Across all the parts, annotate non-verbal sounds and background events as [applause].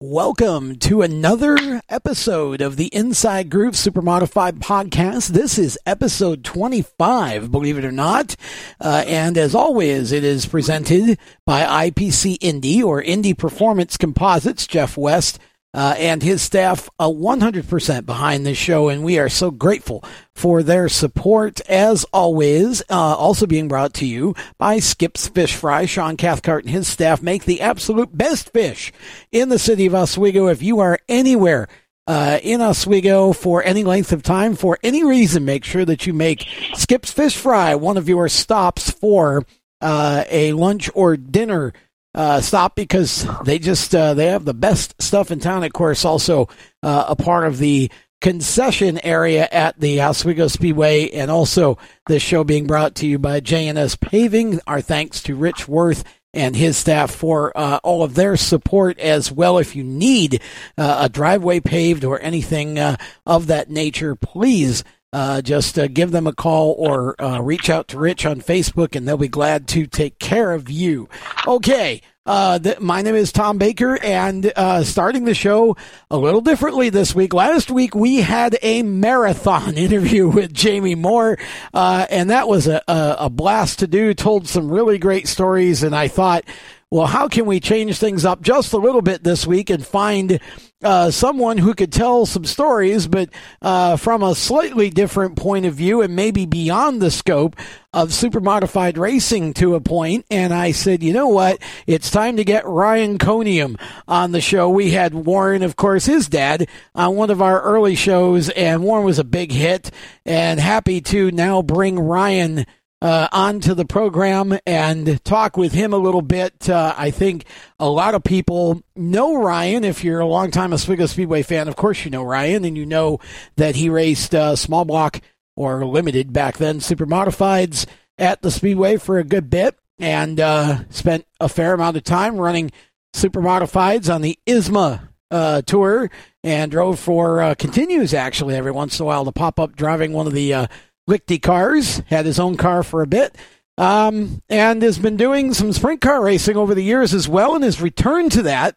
Welcome to another episode of the Inside Groove Super Modified podcast. This is episode 25, believe it or not. Uh, and as always, it is presented by IPC Indy or Indy Performance Composites, Jeff West uh, and his staff uh, 100% behind this show, and we are so grateful for their support as always. Uh, also being brought to you by Skip's Fish Fry. Sean Cathcart and his staff make the absolute best fish in the city of Oswego. If you are anywhere uh, in Oswego for any length of time, for any reason, make sure that you make Skip's Fish Fry one of your stops for uh, a lunch or dinner uh, stop because they just uh, they have the best stuff in town. Of course, also uh, a part of the concession area at the Oswego Speedway, and also this show being brought to you by JNS Paving. Our thanks to Rich Worth and his staff for uh, all of their support as well. If you need uh, a driveway paved or anything uh, of that nature, please uh, just uh, give them a call or uh, reach out to Rich on Facebook, and they'll be glad to take care of you. Okay. Uh, th- my name is Tom Baker, and uh, starting the show a little differently this week. Last week we had a marathon [laughs] interview with Jamie Moore, uh, and that was a, a, a blast to do. Told some really great stories, and I thought well, how can we change things up just a little bit this week and find uh, someone who could tell some stories, but uh, from a slightly different point of view and maybe beyond the scope of super modified racing to a point. And I said, you know what? It's time to get Ryan Coniam on the show. We had Warren, of course, his dad, on one of our early shows, and Warren was a big hit. And happy to now bring Ryan uh, onto the program and talk with him a little bit. Uh, I think a lot of people know Ryan. If you're a longtime Oswego Speedway fan, of course you know Ryan, and you know that he raced uh, small block or limited back then super modifieds at the Speedway for a good bit and uh, spent a fair amount of time running super modifieds on the ISMA uh, tour and drove for uh, continues actually every once in a while to pop up driving one of the uh, Lichty cars, had his own car for a bit, um, and has been doing some sprint car racing over the years as well, and has returned to that.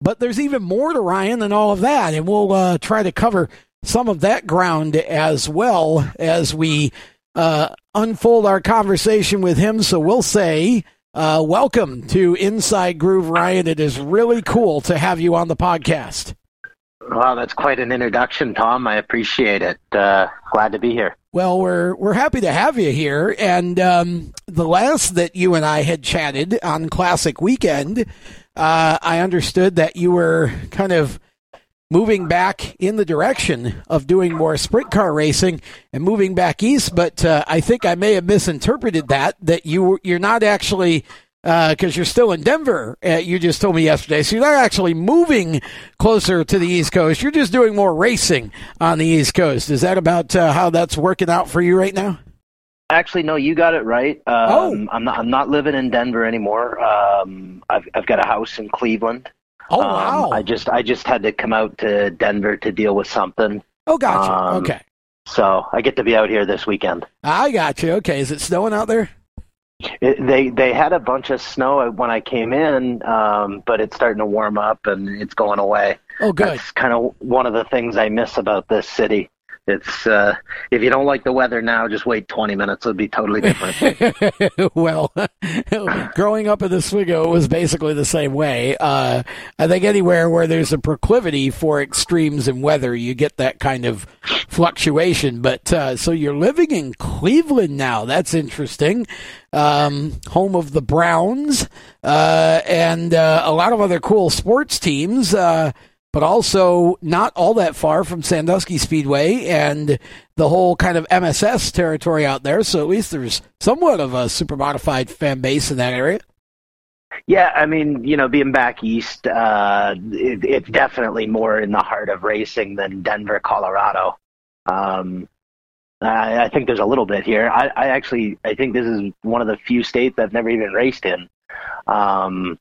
But there's even more to Ryan than all of that, and we'll uh, try to cover some of that ground as well as we uh, unfold our conversation with him. So we'll say, uh, welcome to Inside Groove, Ryan. It is really cool to have you on the podcast. Wow, that's quite an introduction, Tom. I appreciate it. Uh, glad to be here. Well, we're we're happy to have you here. And um, the last that you and I had chatted on Classic Weekend, uh, I understood that you were kind of moving back in the direction of doing more sprint car racing and moving back east. But uh, I think I may have misinterpreted that that you you're not actually because uh, you're still in Denver. Uh, you just told me yesterday. So you're not actually moving closer to the East Coast. You're just doing more racing on the East Coast. Is that about uh, how that's working out for you right now? Actually, no, you got it right. Um, oh. I'm not. I'm not living in Denver anymore. Um, I've I've got a house in Cleveland. Oh um, wow! I just I just had to come out to Denver to deal with something. Oh, gotcha. Um, okay. So I get to be out here this weekend. I got you. Okay, is it snowing out there? It, they they had a bunch of snow when I came in, um, but it's starting to warm up and it's going away. Oh, good. That's kind of one of the things I miss about this city. It's uh, if you don't like the weather now, just wait 20 minutes. It'll be totally different. [laughs] well, [laughs] growing up in the Oswego was basically the same way. Uh, I think anywhere where there's a proclivity for extremes in weather, you get that kind of fluctuation. But uh, so you're living in Cleveland now. That's interesting. Um, home of the Browns uh, and uh, a lot of other cool sports teams. But also not all that far from Sandusky Speedway and the whole kind of MSS territory out there. So at least there's somewhat of a super modified fan base in that area. Yeah, I mean, you know, being back east, uh, it, it's definitely more in the heart of racing than Denver, Colorado. Um, I, I think there's a little bit here. I, I actually I think this is one of the few states I've never even raced in. Um,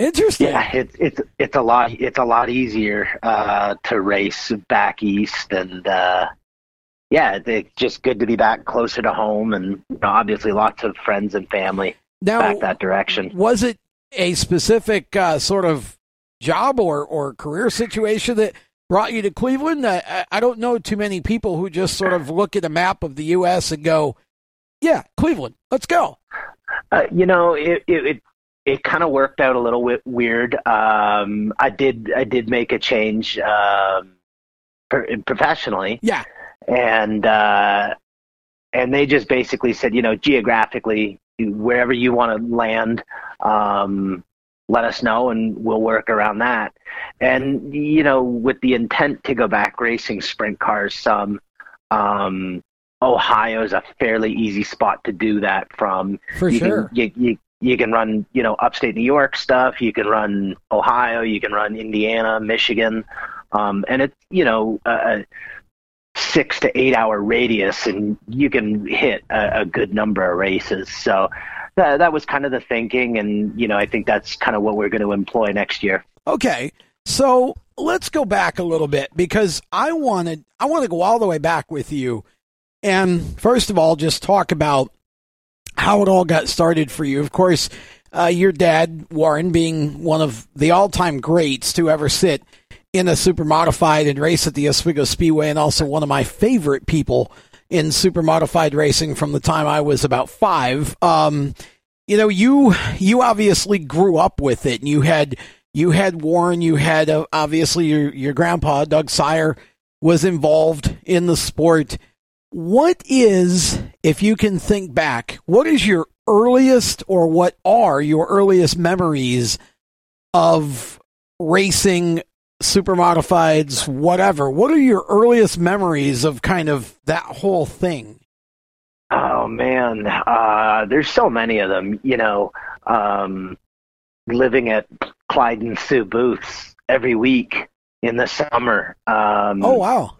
Interesting. yeah, it's it's it's a lot it's a lot easier uh, to race back east, and uh, yeah, it's just good to be back closer to home, and you know, obviously lots of friends and family Now, back that direction. was it a specific uh, sort of job or, or career situation that brought you to Cleveland? I, I- don't know too many people who just sort of look at a map of the U.S. and go, yeah, Cleveland, let's go. Uh, you know, it it it, it kind of worked out a little bit weird. Um, I did I did make a change um, professionally, Yeah. and uh, and they just basically said, you know, geographically, wherever you want to land, um, let us know, and we'll work around that. And you know, with the intent to go back racing sprint cars, some. Um, is a fairly easy spot to do that from For you sure. Can, you, you, you can run, you know, upstate New York stuff. You can run Ohio. You can run Indiana, Michigan, um, and it's you know a, six to eight hour radius, and you can hit a, a good number of races. So that that was kind of the thinking, and you know I think that's kind of what we're going to employ next year. Okay. So let's go back a little bit because I wanted I want to go all the way back with you and first of all just talk about how it all got started for you. Of course, uh, your dad Warren being one of the all-time greats to ever sit in a super modified and race at the Oswego Speedway and also one of my favorite people in super modified racing from the time I was about 5. Um you know, you you obviously grew up with it and you had you had Warren, you had uh, obviously your your grandpa Doug Sire was involved in the sport. What is, if you can think back, what is your earliest or what are your earliest memories of racing super modifieds, whatever? What are your earliest memories of kind of that whole thing? Oh man, uh, there's so many of them. You know, um, living at Clyde and Sue Booths every week in the summer. Um, Oh wow.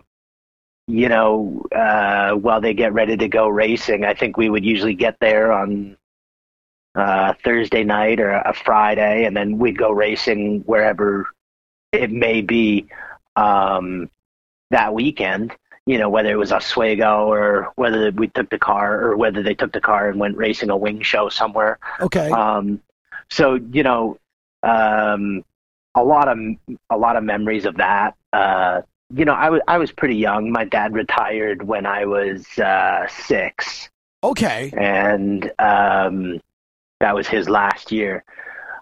You know, uh, while they get ready to go racing, I think we would usually get there on uh, Thursday night or a Friday, and then we'd go racing wherever it may be um, that weekend. You know, whether it was Oswego or whether we took the car or whether they took the car and went racing a wing show somewhere. Okay. Um, so you know, um, a lot of a lot of memories of that. Uh, you know, I was I was pretty young. My dad retired when I was uh, six, Okay. and um, that was his last year.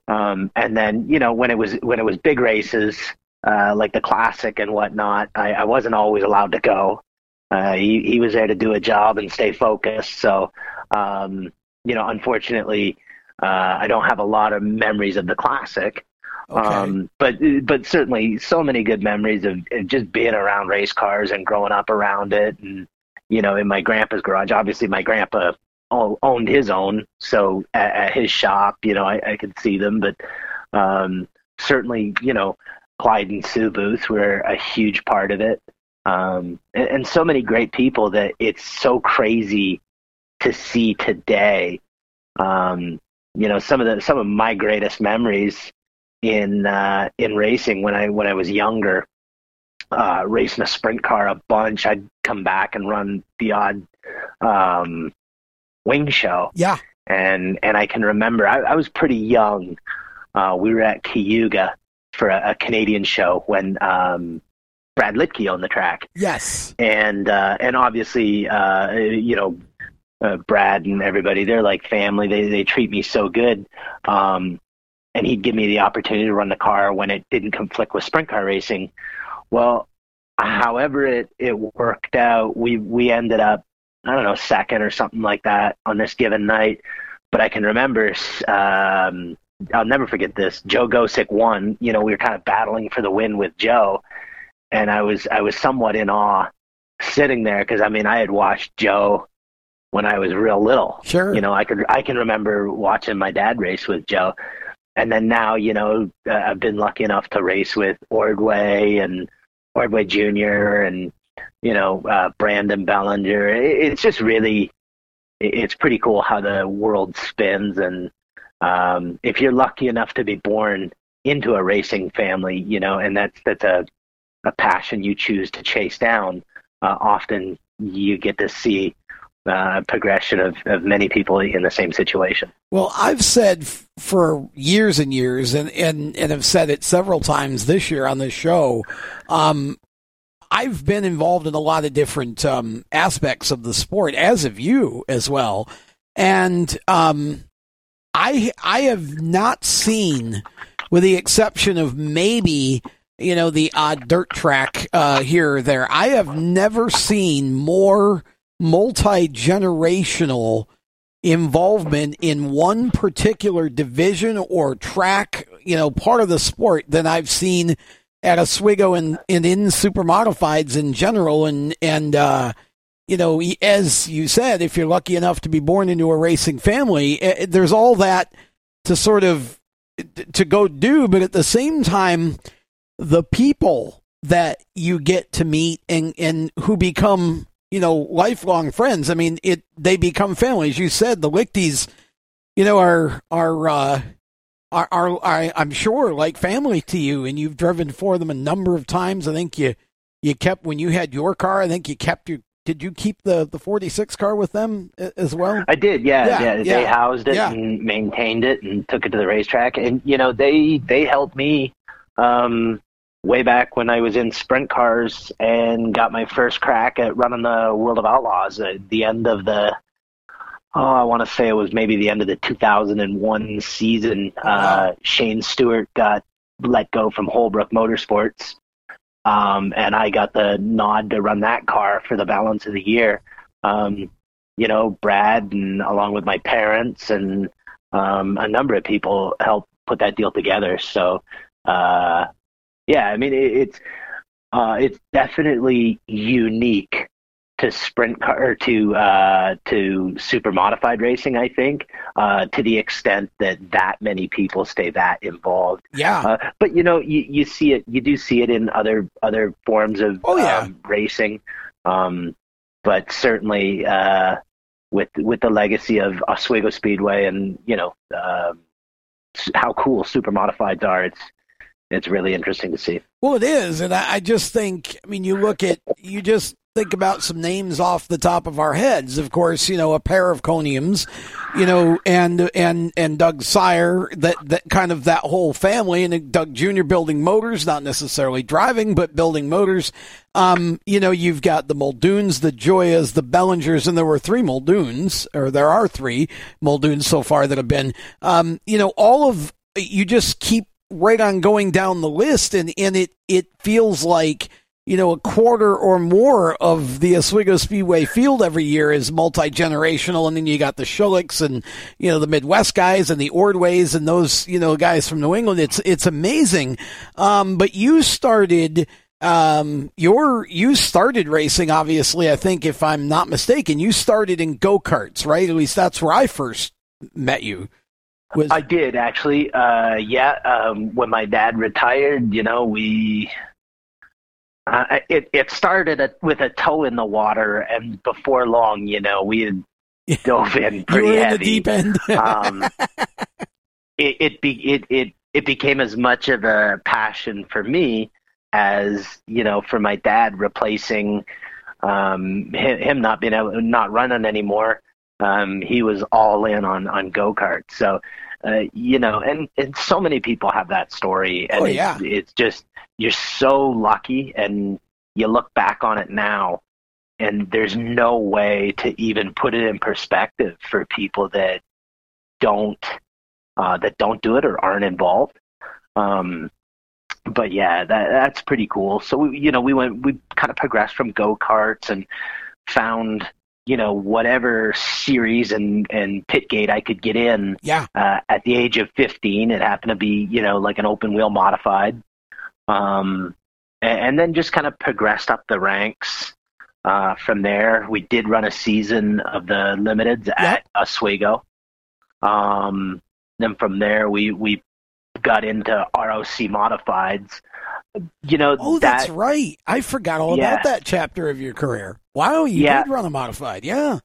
Um, and then you know when it was when it was big races uh, like the classic and whatnot, I, I wasn't always allowed to go. Uh, he he was there to do a job and stay focused. So um, you know, unfortunately, uh, I don't have a lot of memories of the classic. Okay. Um, but but certainly so many good memories of, just being around race cars and growing up around it, and you know, in my grandpa's garage. Obviously, my grandpa owned his own, so at, at his shop, you know, I, I could see them. But um, certainly, you know, Clyde and Sue Booth were a huge part of it, um, and, and so many great people that it's so crazy to see today. Um, you know, some of the some of my greatest memories in uh, in racing when I when I was younger, uh, racing a sprint car a bunch. I'd come back and run the odd um, wing show, yeah. and and I can remember I, I was pretty young. Uh, we were at Cayuga for a, a Canadian show when um, Brad Lichty owned the track, Yes. and uh, and obviously uh, you know uh, Brad and everybody they're like family. They they treat me so good. Um, and he'd give me the opportunity to run the car when it didn't conflict with sprint car racing. Well, however it, it worked out, we we ended up I don't know second or something like that on this given night. But I can remember um, I'll never forget this. Joe Gosek won. You know we were kind of battling for the win with Joe, and I was I was somewhat in awe sitting there because I mean I had watched Joe when I was real little. Sure. You know, I could I can remember watching my dad race with Joe, and then now you know uh, I've been lucky enough to race with Ordway and Ordway Junior and you know uh, Brandon Bellinger. It's just really it's pretty cool how the world spins and um, if you're lucky enough to be born into a racing family, you know, and that's that's a a passion you choose to chase down, uh, often you get to see uh, progression of, of many people in the same situation. Well, I've said f- for years and years, and, and, and have said it several times this year on this show. Um, I've been involved in a lot of different um, aspects of the sport, as of you as well. And um, I I have not seen, with the exception of maybe you know the odd dirt track uh, here or there, I have never seen more multi generational involvement in one particular division or track, you know, part of the sport than I've seen at Oswego and, and in supermodifieds in general. And, and, uh, you know, as you said, if you're lucky enough to be born into a racing family, eh, there's all that to sort of to go do, but at the same time, the people that you get to meet and, and who become you know, lifelong friends. I mean, it they become families. You said the Lichties, you know, are are uh, are, are, are I'm sure like family to you, and you've driven for them a number of times. I think you you kept when you had your car. I think you kept your. Did you keep the the 46 car with them as well? I did. Yeah, yeah. yeah. They housed it yeah. and maintained it and took it to the racetrack, and you know they they helped me. Um, way back when I was in sprint cars and got my first crack at running the World of Outlaws at the end of the oh I want to say it was maybe the end of the 2001 season. Uh, Shane Stewart got let go from Holbrook Motorsports, um, and I got the nod to run that car for the balance of the year. Um, you know, Brad and along with my parents and um, a number of people helped put that deal together. So uh, yeah, I mean it, it's uh, it's definitely unique to sprint car or to uh, to super modified racing. I think uh, to the extent that that many people stay that involved. Yeah, uh, but you know you, you see it you do see it in other other forms of oh, yeah. um, racing, um, but certainly uh, with with the legacy of Oswego Speedway and you know um, how cool super modifieds are. It's it's really interesting to see. Well, it is, and I, I just think, I mean, you look at, you just think about some names off the top of our heads. Of course, you know, a pair of Coniams, you know, and and and Doug Sire, that that kind of that whole family, and Doug Jr. building motors, not necessarily driving, but building motors. Um, you know, you've got the Muldoons, the Gioias, the Bellingers, and there were three Muldoons, or there are three Muldoons so far that have been. Um, you know, all of you just keep right on going down the list, and, and it, it feels like you know, a quarter or more of the Oswego Speedway field every year is multi generational, and then you got the Shullicks and you know the Midwest guys and the Ordways and those you know guys from New England. It's it's amazing. Um, but you started um, your you started racing, obviously. I think if I'm not mistaken, you started in go karts, right? At least that's where I first met you. Was... I did actually. Uh, yeah, um, when my dad retired, you know, we uh, it it started a, with a toe in the water, and before long, you know, we had [laughs] dove in pretty in heavy. the deep end. [laughs] um, it it, be, it it it became as much of a passion for me as you know for my dad replacing um, him, him not being able not running anymore um, he was all in on on go karts. So, uh, you know, and and so many people have that story, and oh, yeah. it's, it's just you're so lucky, and you look back on it now, and there's no way to even put it in perspective for people that don't uh, that don't do it or aren't involved. Um, but yeah, that that's pretty cool. So we, you know, we went, we kind of progressed from go karts and found you know whatever series and and pit gate I could get in. Yeah. Uh, at the age of 15, it happened to be you know like an open wheel modified, um, and, and then just kind of progressed up the ranks. Uh, from there, we did run a season of the limiteds at Oswego. Um, then from there, we we got into ROC modifieds, you know, Oh, that, that's right. I forgot all Yeah. about that chapter of your career. Wow, you Yeah. did run a modified. Yeah.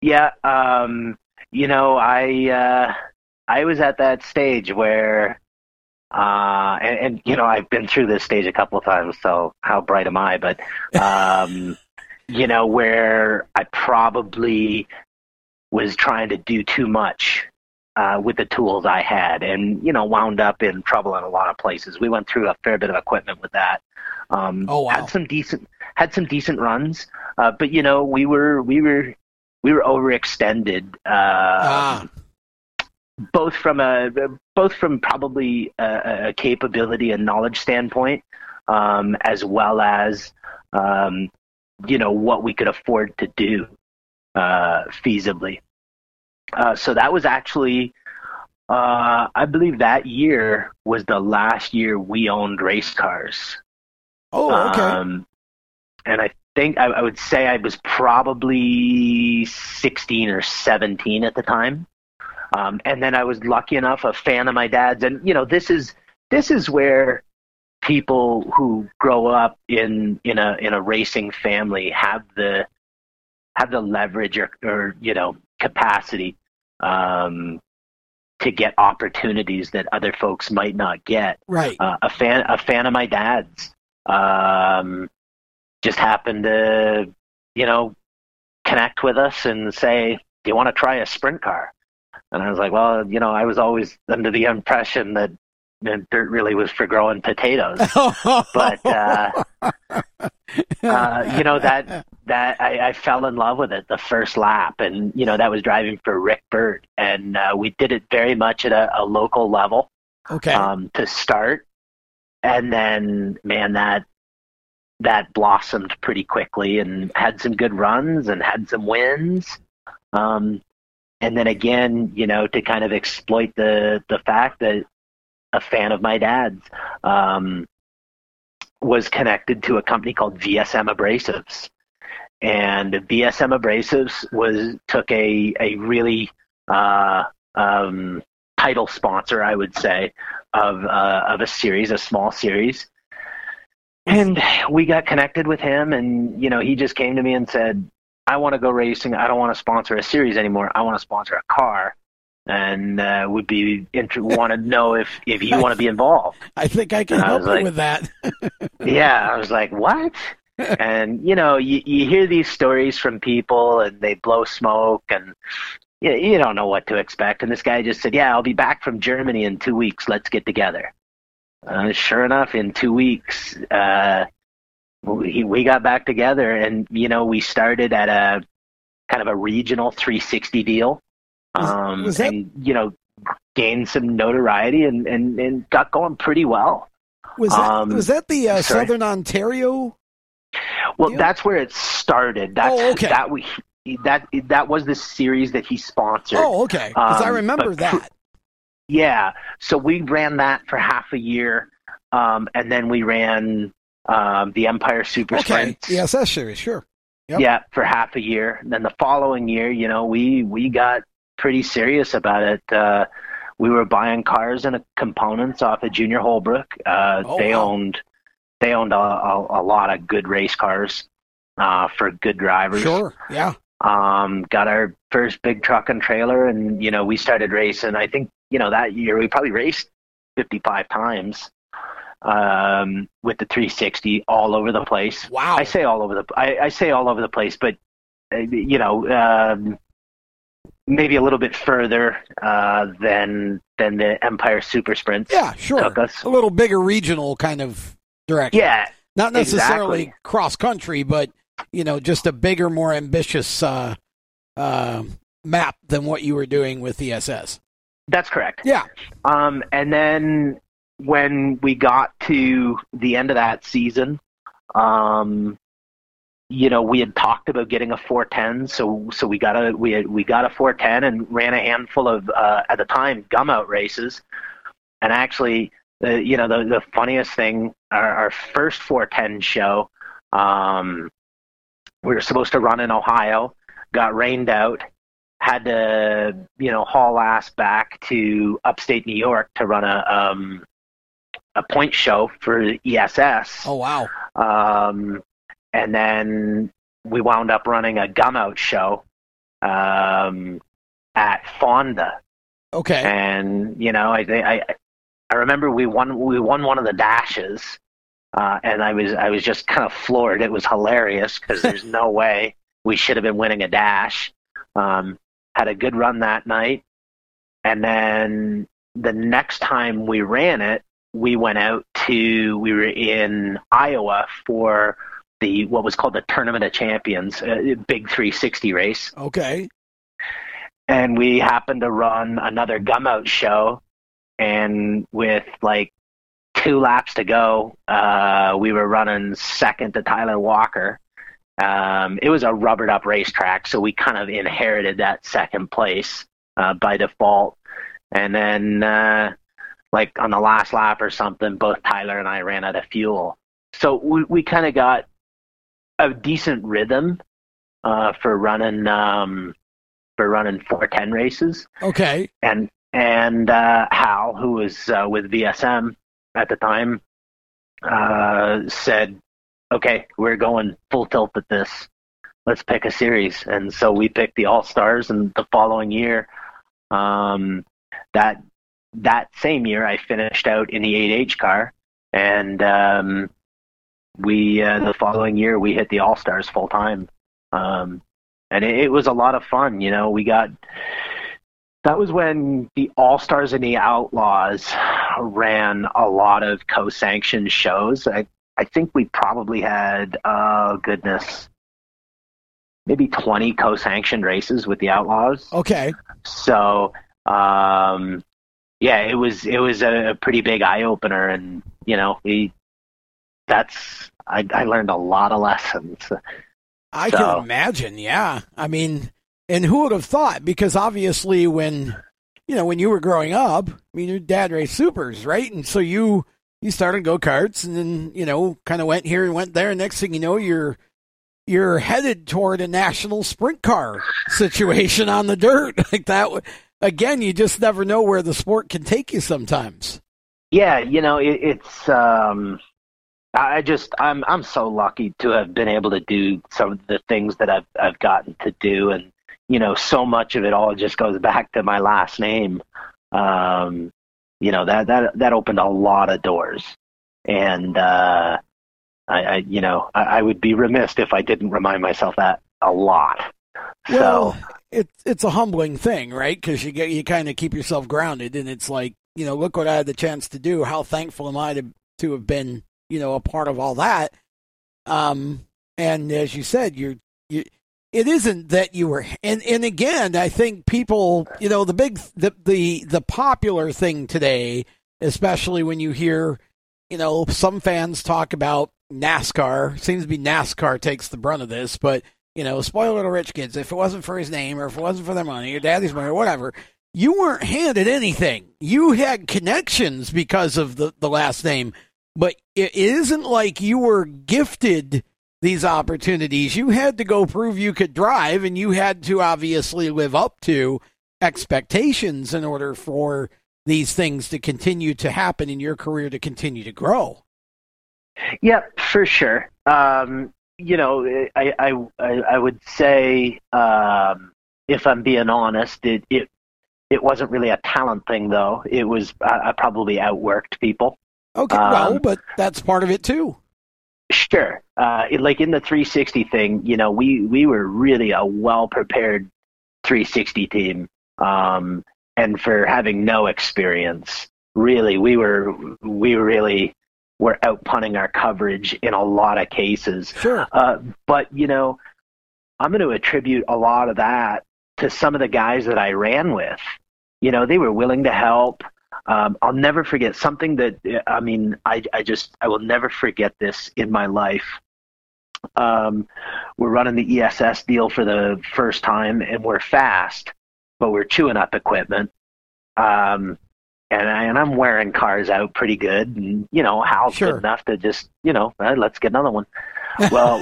Yeah, um, you know, I uh, I was at that stage where, uh, and, and you know, I've been through this stage a couple of times. So how bright am I? But um, [laughs] you know, where I probably was trying to do too much uh, with the tools I had, and you know, wound up in trouble in a lot of places. We went through a fair bit of equipment with that. Um, Oh, wow. Had some decent had some decent runs, uh, but you know, we were we were we were overextended. Uh, Ah. both from a both from probably a, a capability and knowledge standpoint, um, as well as um, you know what we could afford to do uh, feasibly. Uh, so that was actually, uh, I believe that year was the last year we owned race cars. Oh, okay. Um, and I think I, I would say I was probably 16 or 17 at the time. Um, and then I was lucky enough, a fan of my dad's, and you know, this is this is where people who grow up in in a in a racing family have the have the leverage or, or you know capacity um, to get opportunities that other folks might not get. Right. uh, a fan a fan of my dad's um, just happened to you know connect with us and say do you want to try a sprint car? And i was like well you know i was always under the impression that that dirt really was for growing potatoes. [laughs] But uh, uh, you know that that I, I fell in love with it the first lap, and you know that was driving for Rick Bird, and uh, we did it very much at a, a local level okay. um, to start, and then man, that that blossomed pretty quickly and had some good runs and had some wins. Um, and then again, you know, to kind of exploit the the fact that a fan of my dad's um, was connected to a company called VSM Abrasives, and VSM Abrasives was took a a really uh, um, title sponsor, I would say, of uh, of a series, a small series. And we got connected with him, and you know, he just came to me and said, "I want to go racing. I don't want to sponsor a series anymore. I want to sponsor a car." And uh, would be inter- want to know if if you want to be involved. [laughs] I think I can I help you like- with that. [laughs] yeah, I was like, what? And you know, you, you hear these stories from people, and they blow smoke, and you, you don't know what to expect. And this guy just said, "Yeah, I'll be back from Germany in two weeks. Let's get together." Uh, sure enough, in two weeks, uh, we we got back together, and you know, we started at a kind of a regional 360 deal, um, was that- and you know, gained some notoriety and, and, and got going pretty well. Was that Um, was that the uh. Southern Ontario? Well, that's where it started. That's Oh, okay. that we that that was the series that he sponsored. Oh, okay. Because I Um, remember but- that. [laughs] Yeah. So we ran that for half a year, um, and then we ran um, the Empire Super Okay. Sprints. The SS series, sure. Yep. Yeah, for half a year. And then the following year, you know, we we got pretty serious about it. Uh, we were buying cars and components off of Junior Holbrook. Uh, Oh, they wow. owned they owned a, a, a lot of good race cars uh, for good drivers. Sure. Yeah. Um, got our first big truck and trailer, and you know we started racing. I think you know that year we probably raced 55 times um, with the 360 all over the place. Wow. I say all over the I, I say all over the place, but uh, you know um, maybe a little bit further uh, than than the Empire Super Sprints yeah, sure. took us. A little bigger regional kind of direction. Yeah, Not necessarily exactly. cross country, but you know, just a bigger, more ambitious uh, uh, map than what you were doing with the SS. that's correct. Yeah. Um, and then when we got to the end of that season, um, you know, we had talked about getting a 410, so so we got a we had, we got a 410 and ran a handful of uh, at the time Gumout races, and actually, uh, you know, the the funniest thing, our, our first 410 show, um, we were supposed to run in Ohio, got rained out, had to you know haul ass back to upstate New York to run a um a point show for ESS. Oh wow! Um, and then we wound up running a Gumout show um, at Fonda. Okay. And you know, I I I remember we won we won one of the dashes, uh, and I was I was just kind of floored. It was hilarious because there's [laughs] no way we should have been winning a dash. Um, had a good run that night, and then the next time we ran it, we went out to we were in Iowa for the what was called the Tournament of Champions, a big 360 race. Okay. And we happened to run another Gumout show, and with like two laps to go, uh, we were running second to Tyler Walker. Um, it was a rubbered up racetrack, so we kind of inherited that second place uh, by default. And then, uh, like on the last lap or something, both Tyler and I ran out of fuel. So we, we kind of got a decent rhythm uh, for running um, for running 410 races. Okay. And and uh, Hal, who was uh, with VSM at the time, uh, said, "Okay, we're going full tilt at this. Let's pick a series." And so we picked the All Stars, and the following year, um, that that same year, I finished out in the 8H car, and um, we uh, the following year we hit the All Stars full time, um, and it, it was a lot of fun. You know, we got that was when the All Stars and the Outlaws ran a lot of co-sanctioned shows. I I think we probably had oh goodness maybe 20 co-sanctioned races with the Outlaws. Okay. So um, yeah, it was it was a, a pretty big eye opener, and you know we that's I, I learned a lot of lessons. I So- can imagine. Yeah. I mean, and who would have thought? Because obviously, when you know when you were growing up, I mean, your dad raced supers, right? And so you you started go karts, and then you know kind of went here and went there. Next thing you know, you're you're headed toward a national sprint car situation on the dirt [laughs] like that. Again, you just never know where the sport can take you sometimes. Yeah, you know it, it's um, I just I'm I'm so lucky to have been able to do some of the things that I've I've gotten to do, and you know so much of it all just goes back to my last name. Um, you know that that that opened a lot of doors, and uh, I, I you know I, I would be remiss if I didn't remind myself that a lot. Well, so it's it's a humbling thing, right? Because you get you kind of keep yourself grounded, and it's like you know, look what I had the chance to do. How thankful am I to to have been you know a part of all that? Um, and as you said, you're you. It isn't that you were, and and again, I think people, you know, the big the the the popular thing today, especially when you hear, you know, some fans talk about NASCAR. Seems to be NASCAR takes the brunt of this, but you know, spoil little rich kids. If it wasn't for his name, or if it wasn't for their money, or daddy's money, or whatever, you weren't handed anything. You had connections because of the the last name, but it isn't like you were gifted these opportunities. You had to go prove you could drive, and you had to obviously live up to expectations in order for these things to continue to happen in your career to continue to grow. Yeah, for sure. Um, you know, I, I, I would say, um, if I'm being honest, it, it, it wasn't really a talent thing, though. It was, I, I probably outworked people. Okay, well, Um, but that's part of it too. Sure. Uh, it, like in the 360 thing, you know, we, we were really a well prepared 360 team. Um, and for having no experience, really, we were, we really were out punting our coverage in a lot of cases. Sure. Uh, but you know, I'm going to attribute a lot of that to some of the guys that I ran with. You know, they were willing to help. Um, I'll never forget something that I mean. I I just I will never forget this in my life. Um, we're running the ESS deal for the first time, and we're fast, but we're chewing up equipment. Um, and I, and I'm wearing cars out pretty good, and you know Hal's Sure. good enough to just you know uh, let's get another one. [laughs] Well,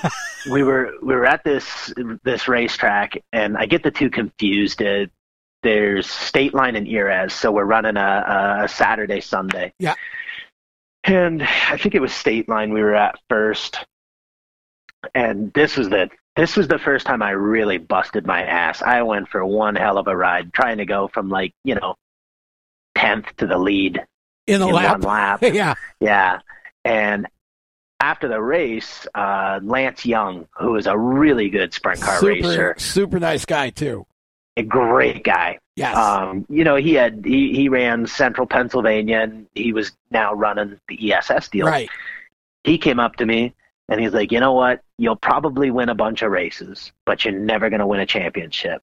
we were we were at this this racetrack, and I get the two confused. Uh, there's State Line and Eriez, so we're running a, a Saturday Sunday. Yeah. and I think it was State Line we were at first, and this was the this was the first time I really busted my ass. I went for one hell of a ride, trying to go from like you know tenth to the lead in the in lap. one lap. [laughs] yeah. Yeah. And after the race, uh, Lance Young, who is a really good sprint car super, racer, super nice guy too. A great guy. Yes. Um, you know, he had he, he ran Central Pennsylvania, and he was now running the ESS deal. right. He came up to me and he's like, "You know what? You'll probably win a bunch of races, but you're never going to win a championship."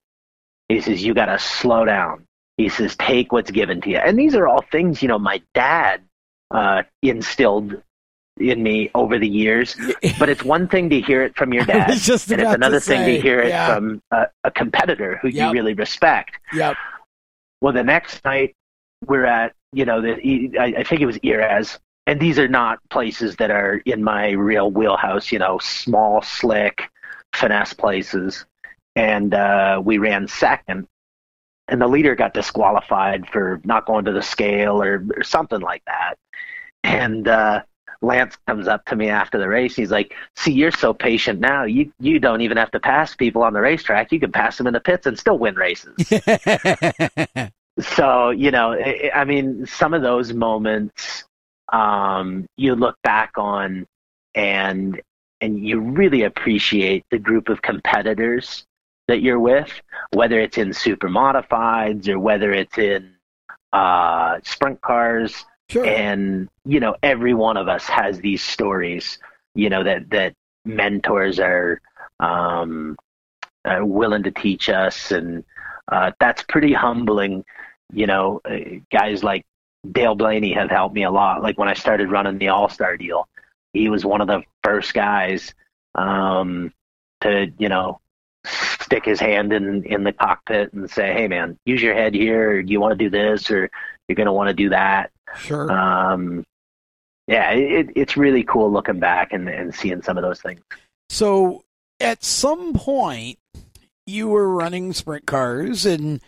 He says, "You got to slow down." He says, "Take what's given to you." And these are all things you know my dad uh, instilled in me over the years. [laughs] But it's one thing to hear it from your [laughs] dad, and it's about to another thing say, to hear it yeah. from a, a competitor who Yep. you really respect. Yep. Well, the next night we're at, you know, the I, I think it was Eriez, and these are not places that are in my real wheelhouse. You know, small, slick, finesse places. And uh, we ran second, and the leader got disqualified for not going to the scale or, or something like that. And uh, Lance comes up to me after the race. He's like, "See, you're so patient now. You you don't even have to pass people on the racetrack. You can pass them in the pits and still win races." [laughs] so you know I, I mean some of those moments um you look back on and and you really appreciate the group of competitors that you're with whether it's in super modifieds or whether it's in uh sprint cars sure. and you know every one of us has these stories you know that that mentors are um are willing to teach us. And uh that's pretty humbling. You know uh, guys like Dale Blaney have helped me a lot. Like when I started running the All-Star deal he was one of the first guys um to you know stick his hand in in the cockpit and say hey man use your head here. Or do you want to do this or you're going to want to do that sure. um, yeah, it, it's really cool looking back and, and seeing some of those things. So at some point, you were running sprint cars, and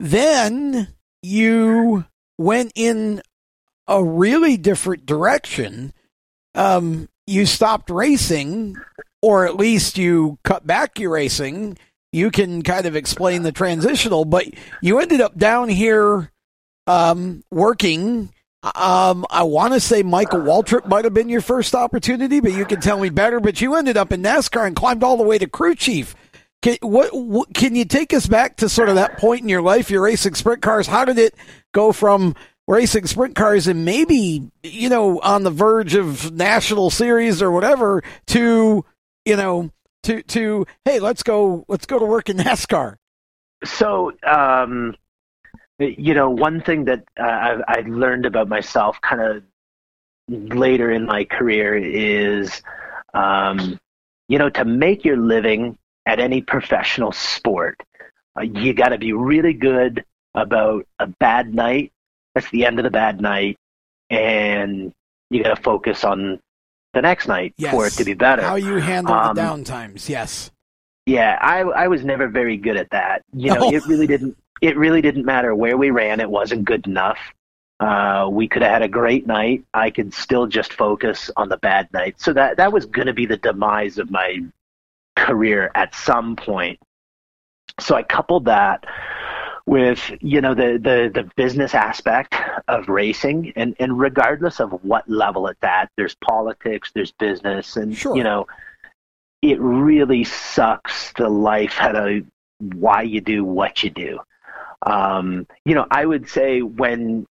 then you went in a really different direction. Um, you stopped racing, or at least you cut back your racing. You can kind of explain the transitional, but you ended up down here um, working. Um, I want to say Michael Waltrip might have been your first opportunity, but you can tell me better. But you ended up in NASCAR and climbed all the way to crew chief. Can, what, what can you take us back to sort of that point in your life? You're racing sprint cars. How did it go from racing sprint cars and maybe you know on the verge of national series or whatever to you know to to hey let's go let's go to work in NASCAR. So, um, you know, one thing that uh, I, I learned about myself kind of later in my career is, um, you know, to make your living at any professional sport, uh, you got to be really good about a bad night. That's the end of the bad night, and you got to focus on the next night Yes. for it to be better. How you handle Um, the downtimes? Yes. Yeah, I I was never very good at that. You know, Oh. it really didn't it really didn't matter where we ran, it wasn't good enough. Uh, we could have had a great night. I could still just focus on the bad night. So that that was going to be the demise of my career at some point. So I coupled that with you know the the the business aspect of racing and and regardless of what level it's at there's politics there's business and Sure. you know it really sucks the life out of why you do what you do. Um you know i would say when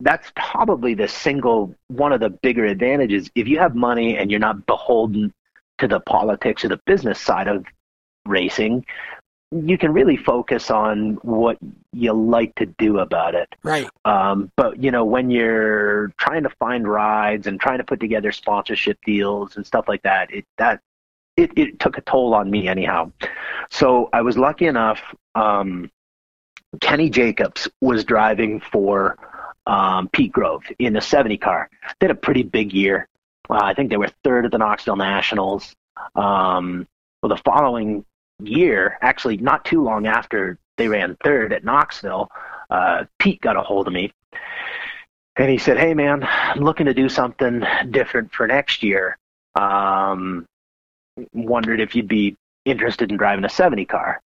that's probably the single one of the bigger advantages. If you have money and you're not beholden to the politics or the business side of racing you can really focus on what you like to do about it. Right. um, but you know, when you're trying to find rides and trying to put together sponsorship deals and stuff like that, it that it, it took a toll on me anyhow. So I was lucky enough. Um, Kenny Jacobs was driving for um, Pete Grove in a 70 car. They had a pretty big year. Uh, I think they were third at the Knoxville Nationals. Um, well, the following year, actually, not too long after they ran third at Knoxville, uh, Pete got a hold of me and he said, "Hey, man, I'm looking to do something different for next year. Um, wondered if you'd be interested in driving a 70 car."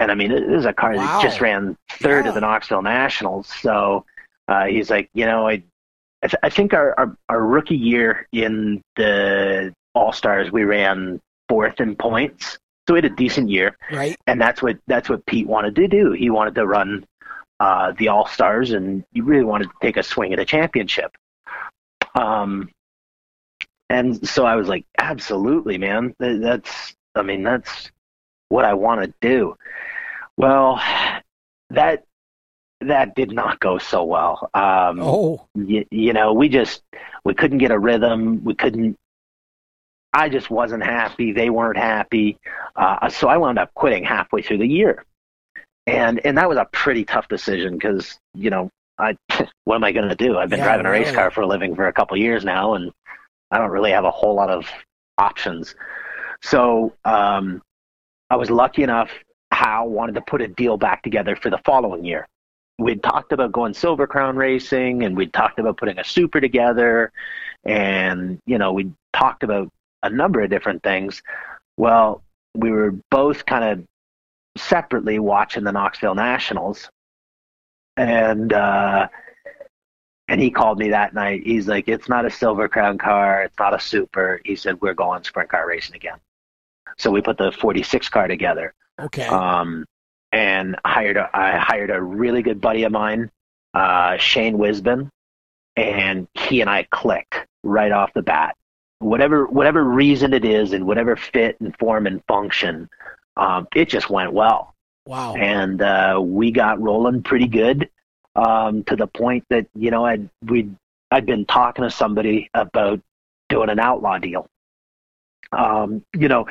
And I mean, this is a car Wow. that just ran third Yeah. at the Knoxville Nationals. So uh, he's like, you know, I, I, th- I think our, our our rookie year in the All Stars, we ran fourth in points, so we had a decent year Right. and that's what that's what Pete wanted to do. He wanted to run uh, the All Stars, and he really wanted to take a swing at a championship. Um, and so I was like, absolutely, man. That's I mean, that's what I want to do. Well, that that did not go so well. Um, Oh. you, you know, we just we couldn't get a rhythm. We couldn't. I just wasn't happy. They weren't happy. Uh, so I wound up quitting halfway through the year, and and that was a pretty tough decision because you know I [laughs] what am I going to do? I've been Yeah, driving a race really. car for a living for a couple years now, and I don't really have a whole lot of options. So um, I was lucky enough. Hal wanted to put a deal back together for the following year we'd talked about going Silver Crown racing and we'd talked about putting a super together and you know we talked about a number of different things well we were both kind of separately watching the Knoxville Nationals and uh and he called me that night. He's like it's not a Silver Crown car. It's not a super. He said we're going sprint car racing again. So we put the 46 car together. Okay. um, and hired a, I hired a really good buddy of mine, uh, Shane Wisbin, and he and I click right off the bat. Whatever whatever reason it is, and whatever fit and form and function, um, it just went well, wow. and uh, we got rolling pretty good um, to the point that you know I'd we I'd been talking to somebody about doing an outlaw deal. Um, you know,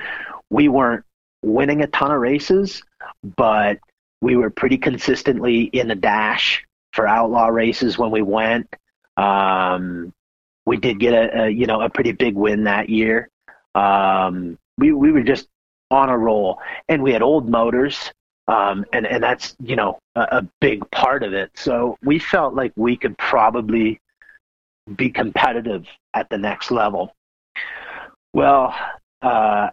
we weren't winning a ton of races, but we were pretty consistently in the dash for outlaw races when we went. Um, we did get a, a you know a pretty big win that year. Um, we we were just on a roll, and we had old motors, um, and and that's you know a, a big part of it. So we felt like we could probably be competitive at the next level. Well, uh,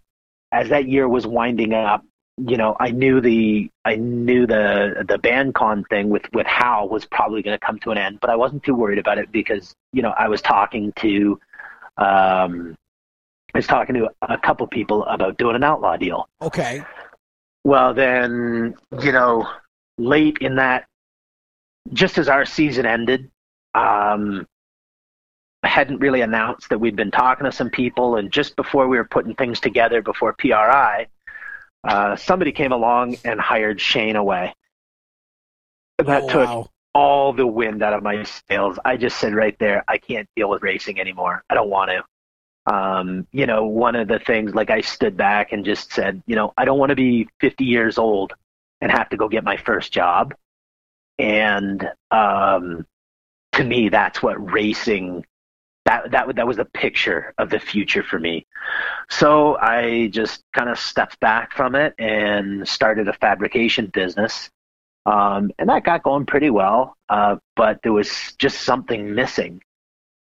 as that year was winding up, you know, I knew the I knew the the BandCon thing with with Hal was probably going to come to an end, but I wasn't too worried about it because you know I was talking to um, I was talking to a couple people about doing an outlaw deal. Okay. Well, then you know, late in that, just as our season ended, um, I hadn't really announced that we'd been talking to some people, and just before we were putting things together before PRI, uh, somebody came along and hired Shane away. That oh, took wow. all the wind out of my sails. I just said right there, I can't deal with racing anymore. I don't want to. Um, you know, one of the things, like I stood back and just said, you know, I don't want to be 50 years old and have to go get my first job. And um, to me, that's what racing. That that that was the picture of the future for me. So I just kind of stepped back from it and started a fabrication business. Um, and that got going pretty well, uh, but there was just something missing.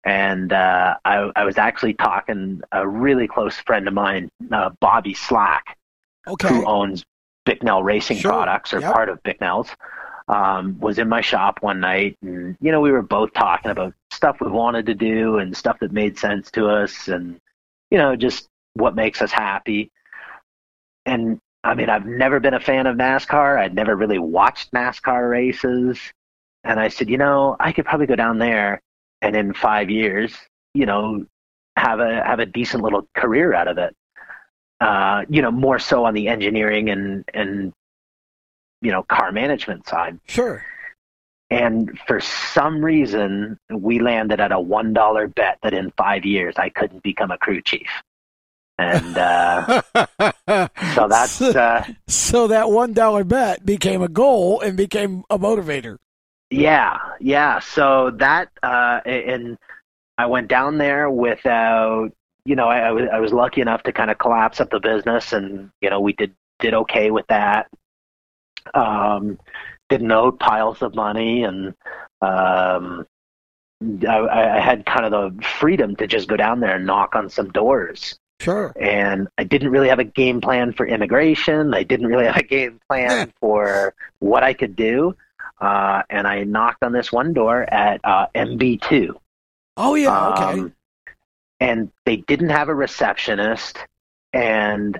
And uh, I, I was actually talking a really close friend of mine, uh, Bobby Slack, Okay. who owns Bicknell Racing Sure. Products or Yep. part of Bicknell's, um, was in my shop one night, and you know we were both talking about stuff we wanted to do and stuff that made sense to us, and you know just what makes us happy. And I mean, I've never been a fan of NASCAR. I'd never really watched NASCAR races, and I said, you know, I could probably go down there, and in five years, you know, have a have a decent little career out of it uh, you know, more so on the engineering and and you know car management side. Sure. And for some reason, we landed at a one dollar bet that in five years I couldn't become a crew chief. And uh, [laughs] so that's so, uh, so that one dollar bet became a goal and became a motivator. Yeah, yeah. So that uh, and I went down there without you know, I, I was I was lucky enough to kind of collapse up the business, and you know, we did did okay with that. Um, didn't owe piles of money, and um, I, I had kind of the freedom to just go down there and knock on some doors. Sure. And I didn't really have a game plan for immigration. I didn't really have a game plan [laughs] for what I could do. Uh, and I knocked on this one door at uh, MB2. Oh yeah, okay. Um, and they didn't have a receptionist. And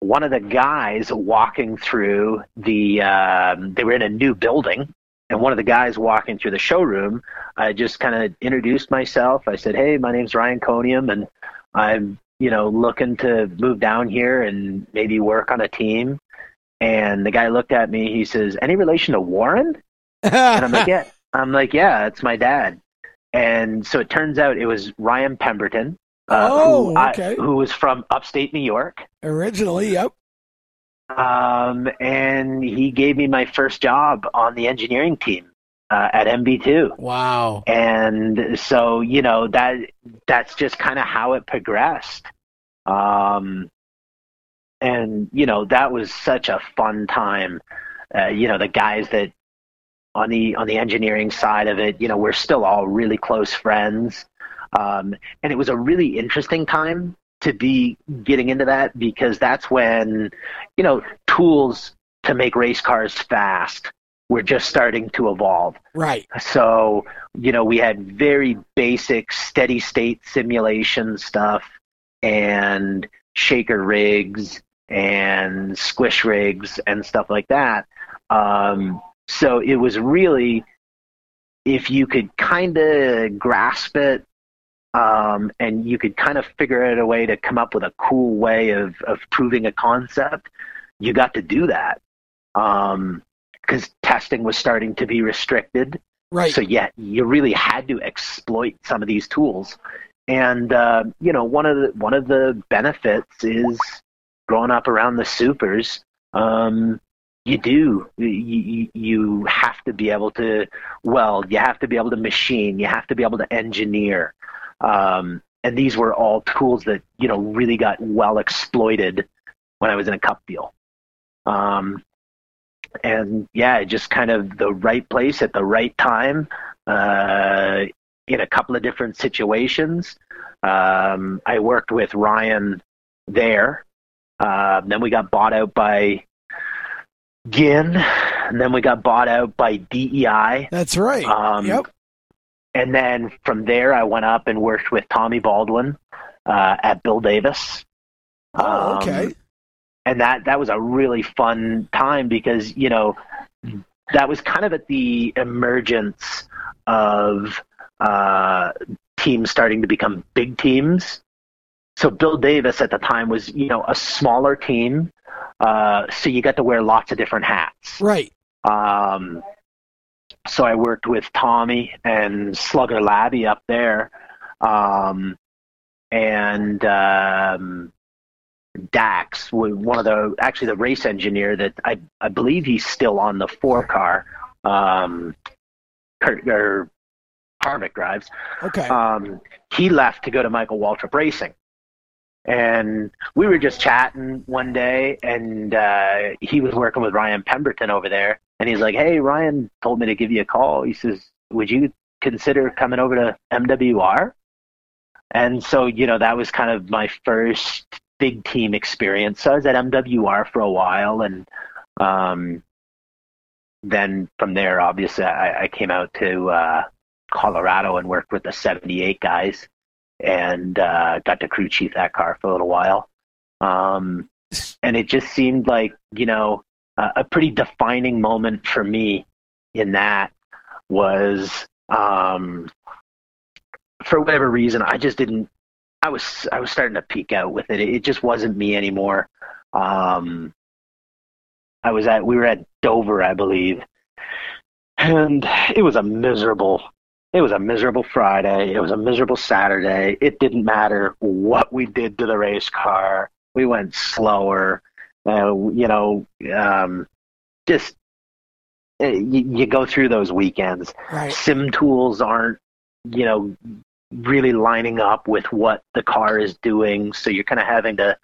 one of the guys walking through the, um, they were in a new building. And one of the guys walking through the showroom, I just kind of introduced myself. I said, "Hey, my name's Ryan Coniam, and I'm, you know, looking to move down here and maybe work on a team." And the guy looked at me. He says, "Any relation to Warren?" And I'm like, [laughs] "Yeah." I'm like, "Yeah, it's my dad." And so it turns out it was Ryan Pemberton, uh, Oh, who, I- who was from upstate New York. Originally, yep. Um, and he gave me my first job on the engineering team uh, at MB2. Wow. And so, you know, that that's just kind of how it progressed. Um, and you know, that was such a fun time. Uh, you know, the guys that on the on the engineering side of it, you know, we're still all really close friends. Um, and it was a really interesting time to be getting into that because that's when, you know, tools to make race cars fast were just starting to evolve. Right. So, you know, we had very basic steady state simulation stuff and shaker rigs and squish rigs and stuff like that. Um, so it was really, if you could kind of grasp it um, and you could kind of figure out a way to come up with a cool way of, of proving a concept, you got to do that. Because testing was starting to be restricted. Right. So yeah, you really had to exploit some of these tools, and uh, you know one of the one of the benefits is growing up around the supers. Um, you do you, you have to be able to well you have to be able to machine you have to be able to engineer um, and these were all tools that you know really got well exploited when I was in a cup deal. Um, and yeah, just kind of the right place at the right time uh, in a couple of different situations. Um, I worked with Ryan there. Uh, then we got bought out by Ginn, and then we got bought out by DEI. That's right. Um, yep. And then from there, I went up and worked with Tommy Baldwin uh, at Bill Davis. Oh, Um, okay. and that that was a really fun time because you know that was kind of at the emergence of uh, teams starting to become big teams. So Bill Davis at the time was you know a smaller team, uh, so you got to wear lots of different hats. Right. Um, so I worked with Tommy and Slugger Labbe up there, um, and um, Dax, one of the actually the race engineer that I I believe he's still on the four car. Um, Kurt, or Harvick drives. Okay. Um, he left to go to Michael Waltrip Racing. And we were just chatting one day, and uh, he was working with Ryan Pemberton over there. And he's like, Hey, Ryan told me to give you a call. He says, Would you consider coming over to MWR? And so, you know, that was kind of my first big team experience. So I was at MWR for a while, and um, then from there, obviously, I, I came out to uh, Colorado and worked with the 78 guys and uh, got to crew chief that car for a little while. Um, and it just seemed like, you know, a, a pretty defining moment for me in that was um, for whatever reason, I just didn't. I was I was starting to peak out with it. It just wasn't me anymore. Um, I was at we were at Dover, I believe, and it was a miserable. It was a miserable Friday. It was a miserable Saturday. It didn't matter what we did to the race car. We went slower. Uh, you know, um, just uh, you, you go through those weekends Right. sim tools aren't you know really lining up with what the car is doing so you're kind of having to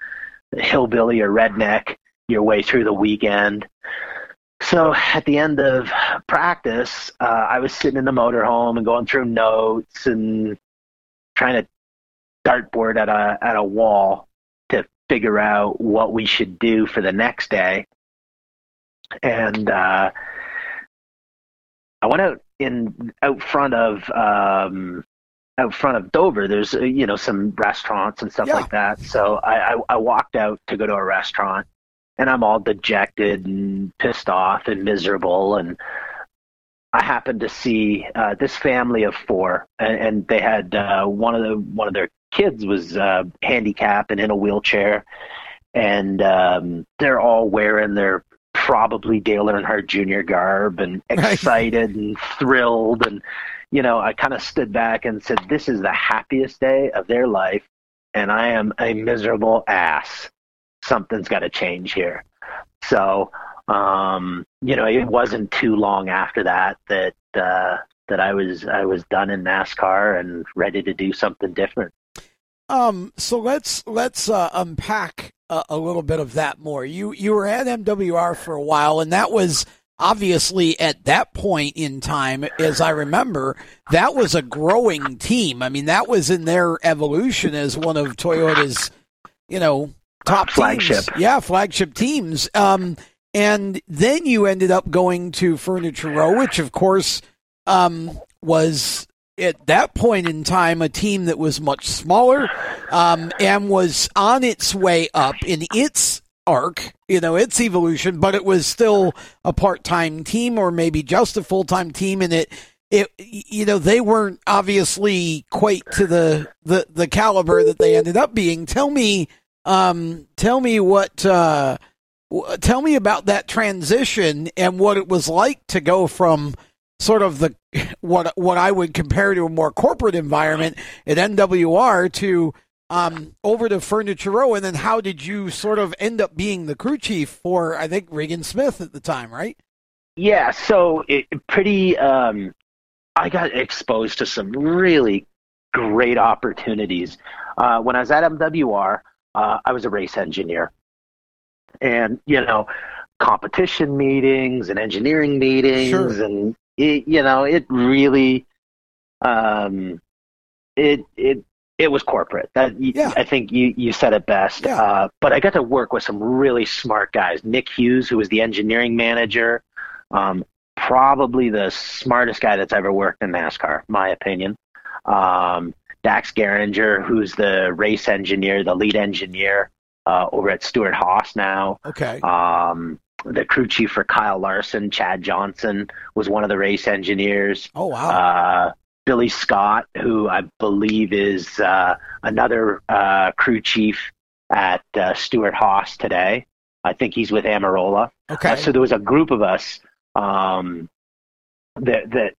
hillbilly or redneck your way through the weekend so at the end of practice, uh, I was sitting in the motorhome and going through notes and trying to dartboard at a at a wall to figure out what we should do for the next day. And uh, I went out in out front of um, out front of Dover. There's uh, you know some restaurants and stuff Yeah. like that. So I, I I walked out to go to a restaurant, and I'm all dejected and pissed off and miserable and. I happened to see uh, this family of four, and, and they had uh, one of the one of their kids was uh, handicapped and in a wheelchair, and um, they're all wearing their probably Dale Earnhardt Jr. garb and [laughs] Right. excited and thrilled, and you know I kind of stood back and said, "This is the happiest day of their life, and I am a miserable ass. Something's got to change here." So um, you know, it wasn't too long after that that uh, that I was I was done in NASCAR and ready to do something different. Um, so let's let's uh, unpack a, a little bit of that more. You you were at MWR for a while, and that was obviously at that point in time, as I remember, that was a growing team. I mean, that was in their evolution as one of Toyota's, you know, top Flagship. teams. Yeah, flagship teams. Um, and then you ended up going to Furniture Row, which of course um, was at that point in time a team that was much smaller um, and was on its way up in its arc, you know, its evolution, but it was still a part-time team or maybe just a full-time team, and it. It, you know, they weren't obviously quite to the, the, the caliber that they ended up being. Tell me, um, tell me what, uh, w- tell me about that transition and what it was like to go from sort of the [laughs] what what I would compare to a more corporate environment at MWR to um, over to Furniture Row, and then how did you sort of end up being the crew chief for I think Regan Smith at the time, right? Yeah, so it pretty. Um, I got exposed to some really great opportunities uh, when I was at MWR. Uh, I was a race engineer, and you know, competition meetings and engineering meetings, Sure. and it, you know, it really, um, it it it was corporate. That Yeah. I think you you said it best. Yeah. Uh, but I got to work with some really smart guys. Nick Hughes, who was the engineering manager, um, probably the smartest guy that's ever worked in NASCAR, my opinion. Um, Dax Gerringer, who's the race engineer, the lead engineer uh, over at Stewart-Haas now. Okay. Um, the crew chief for Kyle Larson, Chad Johnston, was one of the race engineers. Oh wow. Uh, Billy Scott, who I believe is uh, another uh, crew chief at uh, Stewart-Haas today. I think he's with Almirola. okay. So there was a group of us um, that that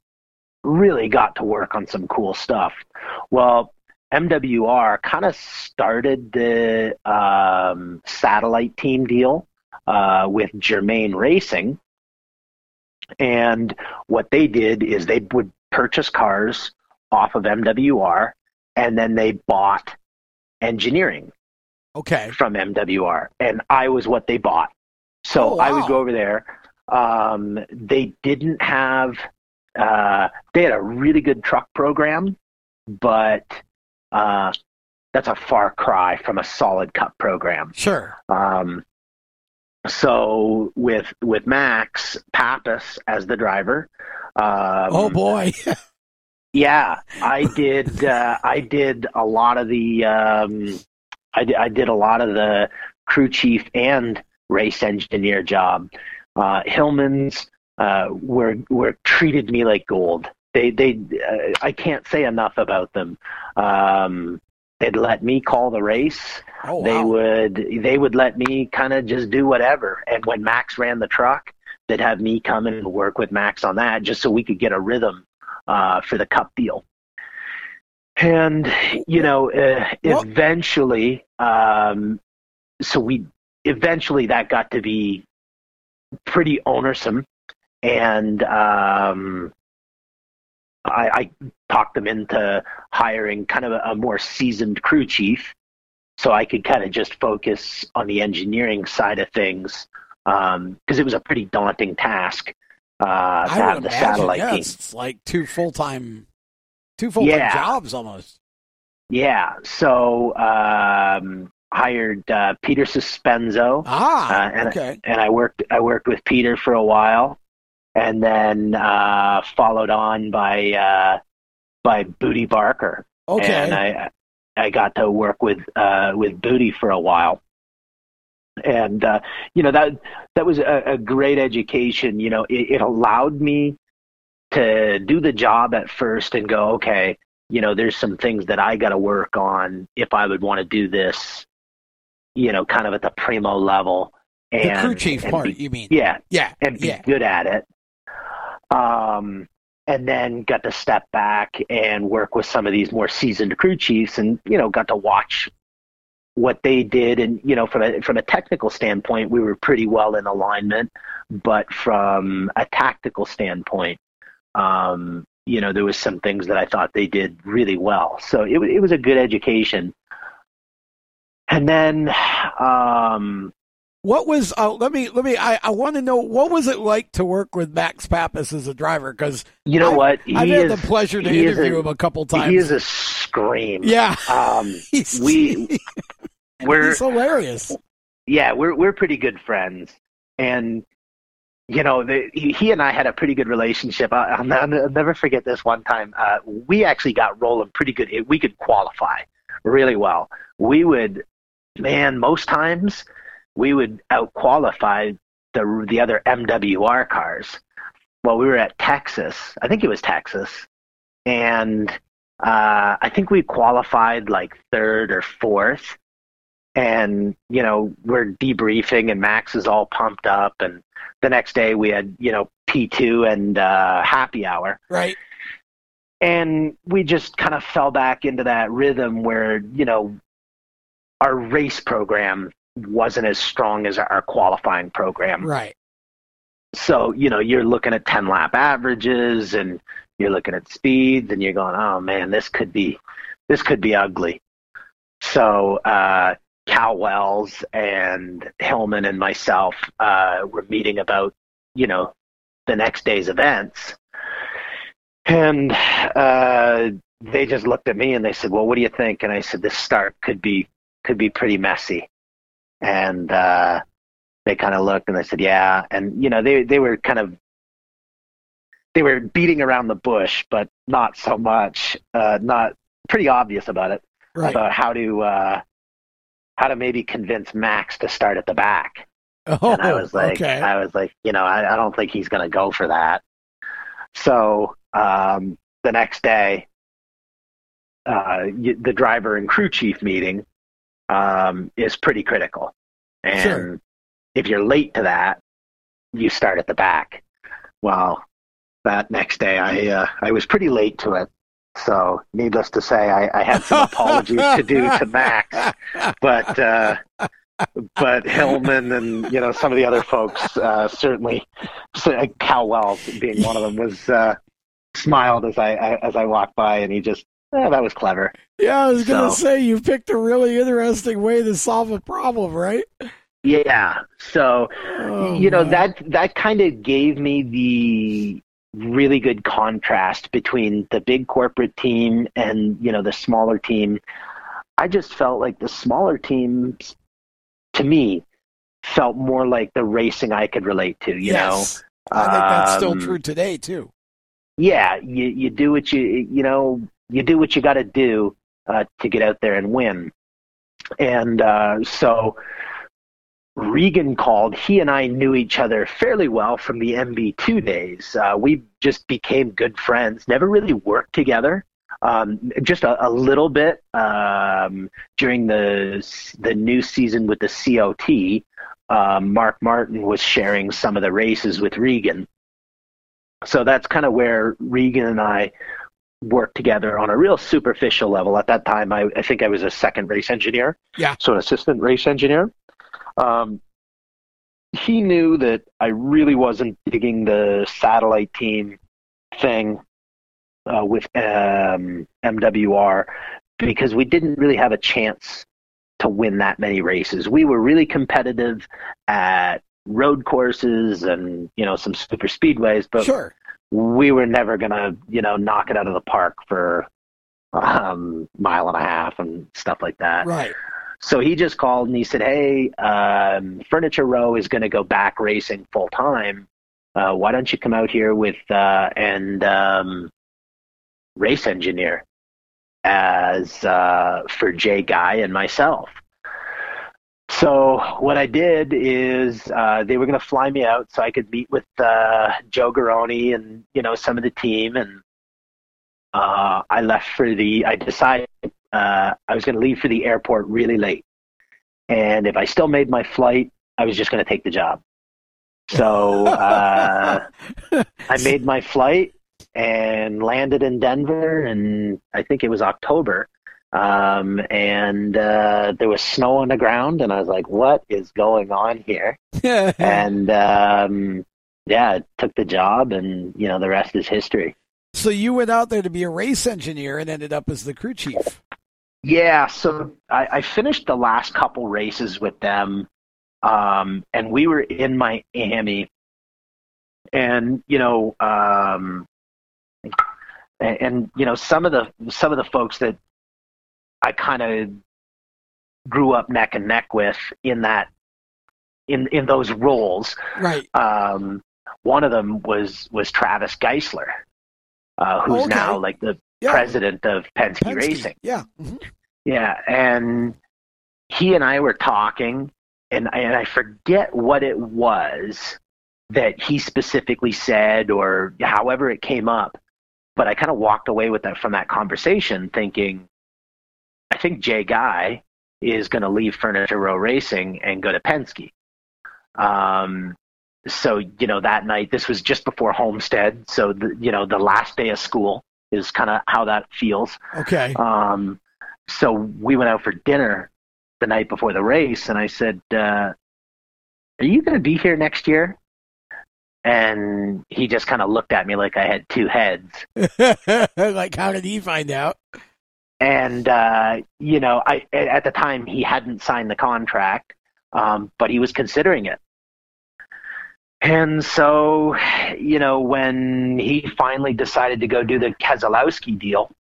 really got to work on some cool stuff. Well, MWR kind of started the um, satellite team deal uh, with Germain Racing, and what they did is they would purchase cars off of MWR, and then they bought engineering okay. from MWR, and I was what they bought. So Oh, I would go over there. Um, they didn't have. Uh, they had a really good truck program, but uh, that's a far cry from a solid cup program. Sure. Um, so with with Max Papis as the driver. Um, oh boy. [laughs] yeah, I did. Uh, I did a lot of the. Um, I, did, I did a lot of the crew chief and race engineer job. Uh, Hillman's uh, were were treated me like gold. They they. Uh, I can't say enough about them. Um, they'd let me call the race. Oh They would they would let me kind of just do whatever. And when Max ran the truck, they'd have me come and work with Max on that just so we could get a rhythm uh, for the cup deal. And you know, uh, eventually, um, so we eventually that got to be pretty onersome, and um, I, I talked them into hiring kind of a, a more seasoned crew chief, so I could kind of just focus on the engineering side of things because um, it was a pretty daunting task uh, to I have the imagine, satellite yeah, team. it's like two full time, two full time Yeah. jobs almost. Yeah, so um, hired uh, Peter Sospenzo, Ah, Uh, and- okay. and I worked I worked with Peter for a while, and then uh, followed on by uh, by Bootie Barker, Okay. and I I got to work with uh, with Bootie for a while, and uh, you know that that was a, a great education. You know, it, it allowed me to do the job at first and go, okay, you know, there's some things that I got to work on if I would want to do this, you know, kind of at the primo level. the And, crew chief part, be- you mean? yeah, Yeah. and be Yeah. good at it. Um, and then got to step back and work with some of these more seasoned crew chiefs, and you know, got to watch what they did. And you know, from a from a technical standpoint, we were pretty well in alignment, but from a tactical standpoint, um, you know, there was some things that I thought they did really well. So it it was a good education. And then, um, What was? Uh, let me. Let me. I, I want to know what was it like to work with Max Papis as a driver? Because you know I've- what? He I've had the pleasure to interview a- him a couple times. He is a scream. yeah. Um, [laughs] He's, we [laughs] we're he's hilarious. yeah we're we're pretty good friends, and you know the, he, he and I had a pretty good relationship. I, I'll, I'll never forget this one time. Uh, we actually got rolling pretty good. We could qualify really well. We would, man, most times we would out qualify the the other MWR cars. Well, we were at Texas. I think it was Texas, and uh, I think we qualified like third or fourth. And you know we're debriefing, and Max is all pumped up. And the next day we had you know P two and uh, happy hour, Right. and we just kind of fell back into that rhythm where you know our race program wasn't as strong as our qualifying program. Right. so you know you're looking at 10 lap averages and you're looking at speeds and you're going oh man this could be this could be ugly. So uh cal wells and hillman and myself uh were meeting about you know the next day's events. And uh they just looked at me and they said well what do you think? And i said this start could be could be pretty messy and uh they kind of looked and they said, "Yeah," and you know they they were kind of they were beating around the bush, but not so much, uh, not pretty obvious about it Right. about how to uh, how to maybe convince Max to start at the back. oh, And I was like, okay. I was like, you know, I, I don't think he's going to go for that. So um, the next day, uh, the driver and crew chief meeting um, is pretty critical, and Sure. if you're late to that, you start at the back. Well, that next day, I uh, I was pretty late to it. So, needless to say, I, I had some [laughs] apologies to do to Max but uh, but Hillman and you know some of the other folks uh, certainly so, Cal Wells being one of them was uh, smiled as I, I as I walked by and he just eh, that was clever. yeah, I was gonna say you picked a really interesting way to solve a problem, right? Yeah. So Oh, you know man. that that kind of gave me the really good contrast between the big corporate team and you know the smaller team i just felt like the smaller teams to me felt more like the racing i could relate to you yes. I think that's still Um, true today too. yeah you you do what you you know you do what you got to do uh, to get out there and win and uh, so Regan called. He and I knew each other fairly well from the MB2 days. Uh, we just became good friends. Never really worked together. Um, just a, a little bit um, during the the new season with the COT. Um, Mark Martin was sharing some of the races with Regan. So that's kind of where Regan and I worked together on a real superficial level. At that time, I, I think I was a second race engineer. Yeah. So an assistant race engineer. Um, he knew that I really wasn't digging the satellite team thing uh, with um, MWR because we didn't really have a chance to win that many races. We were really competitive at road courses and you know some super speedways, but Sure. We were never gonna you know knock it out of the park for um mile and a half and stuff like that. Right. So he just called and he said, "Hey, um, Furniture Row is going to go back racing full time. Uh, why don't you come out here with uh, and um, race engineer as uh, for Jay Guy and myself?" So what I did is uh, they were going to fly me out so I could meet with uh, Joe Garone and you know some of the team, and uh, I left for the. I decided uh, I was going to leave for the airport really late. And if I still made my flight, I was just going to take the job. So uh, [laughs] I made my flight and landed in Denver, and I think it was October. Um, and uh, there was snow on the ground, and I was like, "What is going on here?" [laughs] and um, yeah, I took the job, and you know, the rest is history. so you went out there to be a race engineer and ended up as the crew chief. Yeah, so I, I finished the last couple races with them, um, and we were in Miami, and you know, um, and, and you know, some of the some of the folks that I kind of grew up neck and neck with in that in in those roles. Right. Um, one of them was was Travis Geisler, uh, who's Okay. now like the Yeah. president of Penske, Penske. Racing. Yeah. Mhm. Yeah, and he and I were talking, and and I forget what it was that he specifically said, or however it came up. But I kind of walked away with that from that conversation, thinking, I think Jay Guy is going to leave Furniture Row Racing and go to Penske. Um, so you know that night, this was just before Homestead, so the, you know the last day of school is kind of how that feels. Okay. Um, so we went out for dinner the night before the race, and I said, uh, "Are you going to be here next year?" And he just kind of looked at me like I had two heads. [laughs] like, how did he find out? And uh, you know, I at the time he hadn't signed the contract, um, but he was considering it. And so, you know, when he finally decided to go do the Keselowski deal,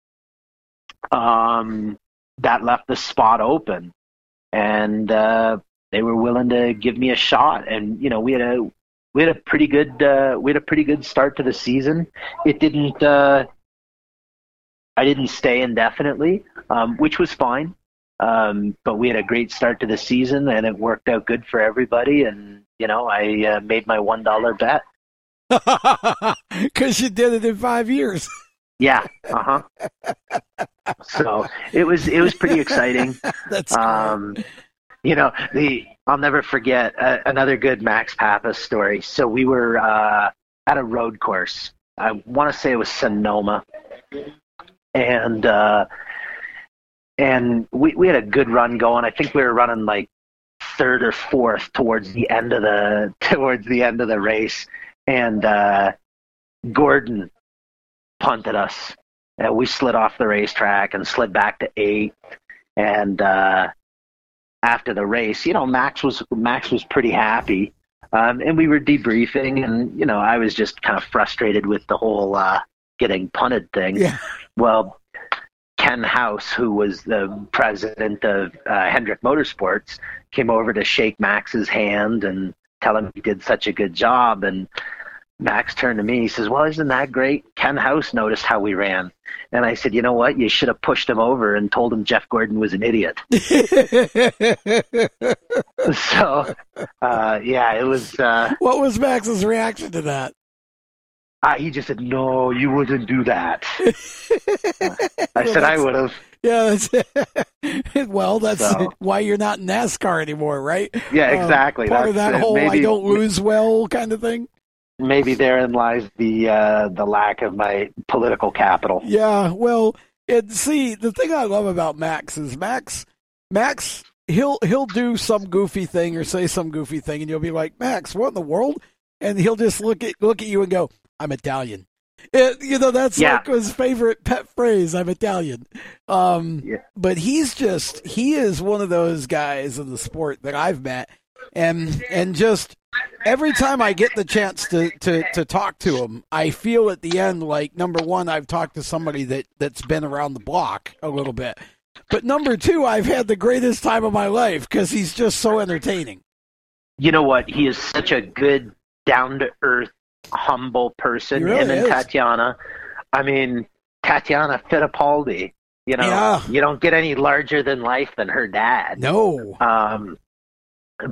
um, that left the spot open, and uh, they were willing to give me a shot. And you know, we had a we had a pretty good uh, we had a pretty good start to the season. It didn't. Uh, I didn't stay indefinitely, um, which was fine. Um, but we had a great start to the season, and it worked out good for everybody. And you know, I uh, made my one dollar bet. [laughs] Because you did it in five years. Yeah, uh huh. so it was it was pretty exciting. [laughs] That's Um, you know, the I'll never forget uh, another good Max Papis story. So we were uh, at a road course. I want to say it was Sonoma, and uh, and we we had a good run going. I think we were running like third or fourth towards the end of the [laughs] towards the end of the race, and uh, Gordon punted us. And we slid off the racetrack and slid back to eight. And uh, after the race, you know, Max was Max was pretty happy, um, and we were debriefing, and you know, I was just kind of frustrated with the whole uh, getting punted thing. Yeah. Well, Ken Howes, who was the president of uh, Hendrick Motorsports, came over to shake Max's hand and tell him he did such a good job. And Max turned to me. He says, "Well, isn't that great? Ken Howes noticed how we ran." And I said, "You know what? You should have pushed him over and told him Jeff Gordon was an idiot." [laughs] so, uh, yeah, it was. Uh, what was Max's reaction to that? Uh, he just said, "No, you wouldn't do that." [laughs] I said, "I would have." Yeah, that's [laughs] well, that's So- why you're not in NASCAR anymore, right? Yeah, Uh, exactly. part of that it. whole "I don't lose well" kind of thing. maybe therein lies the uh, the lack of my political capital. Yeah, well, and see, the thing I love about Max is Max, Max, he'll he'll do some goofy thing or say some goofy thing, and you'll be like, Max, what in the world? And he'll just look at look at you and go, I'm Italian. It, you know, that's Yeah. like his favorite pet phrase. I'm Italian. Um, Yeah. but he's just he is one of those guys in the sport that I've met. and and just every time I get the chance to, to, to talk to him, I feel at the end like number one, I've talked to somebody that, that's been around the block a little bit. But number two, I've had the greatest time of my life because he's just so entertaining. You know what? He is such a good, down to earth, humble person. Really Him and is. Tatiana. I mean, Tatiana Fittipaldi. You know, Yeah. you don't get any larger than life than her dad. No. Um,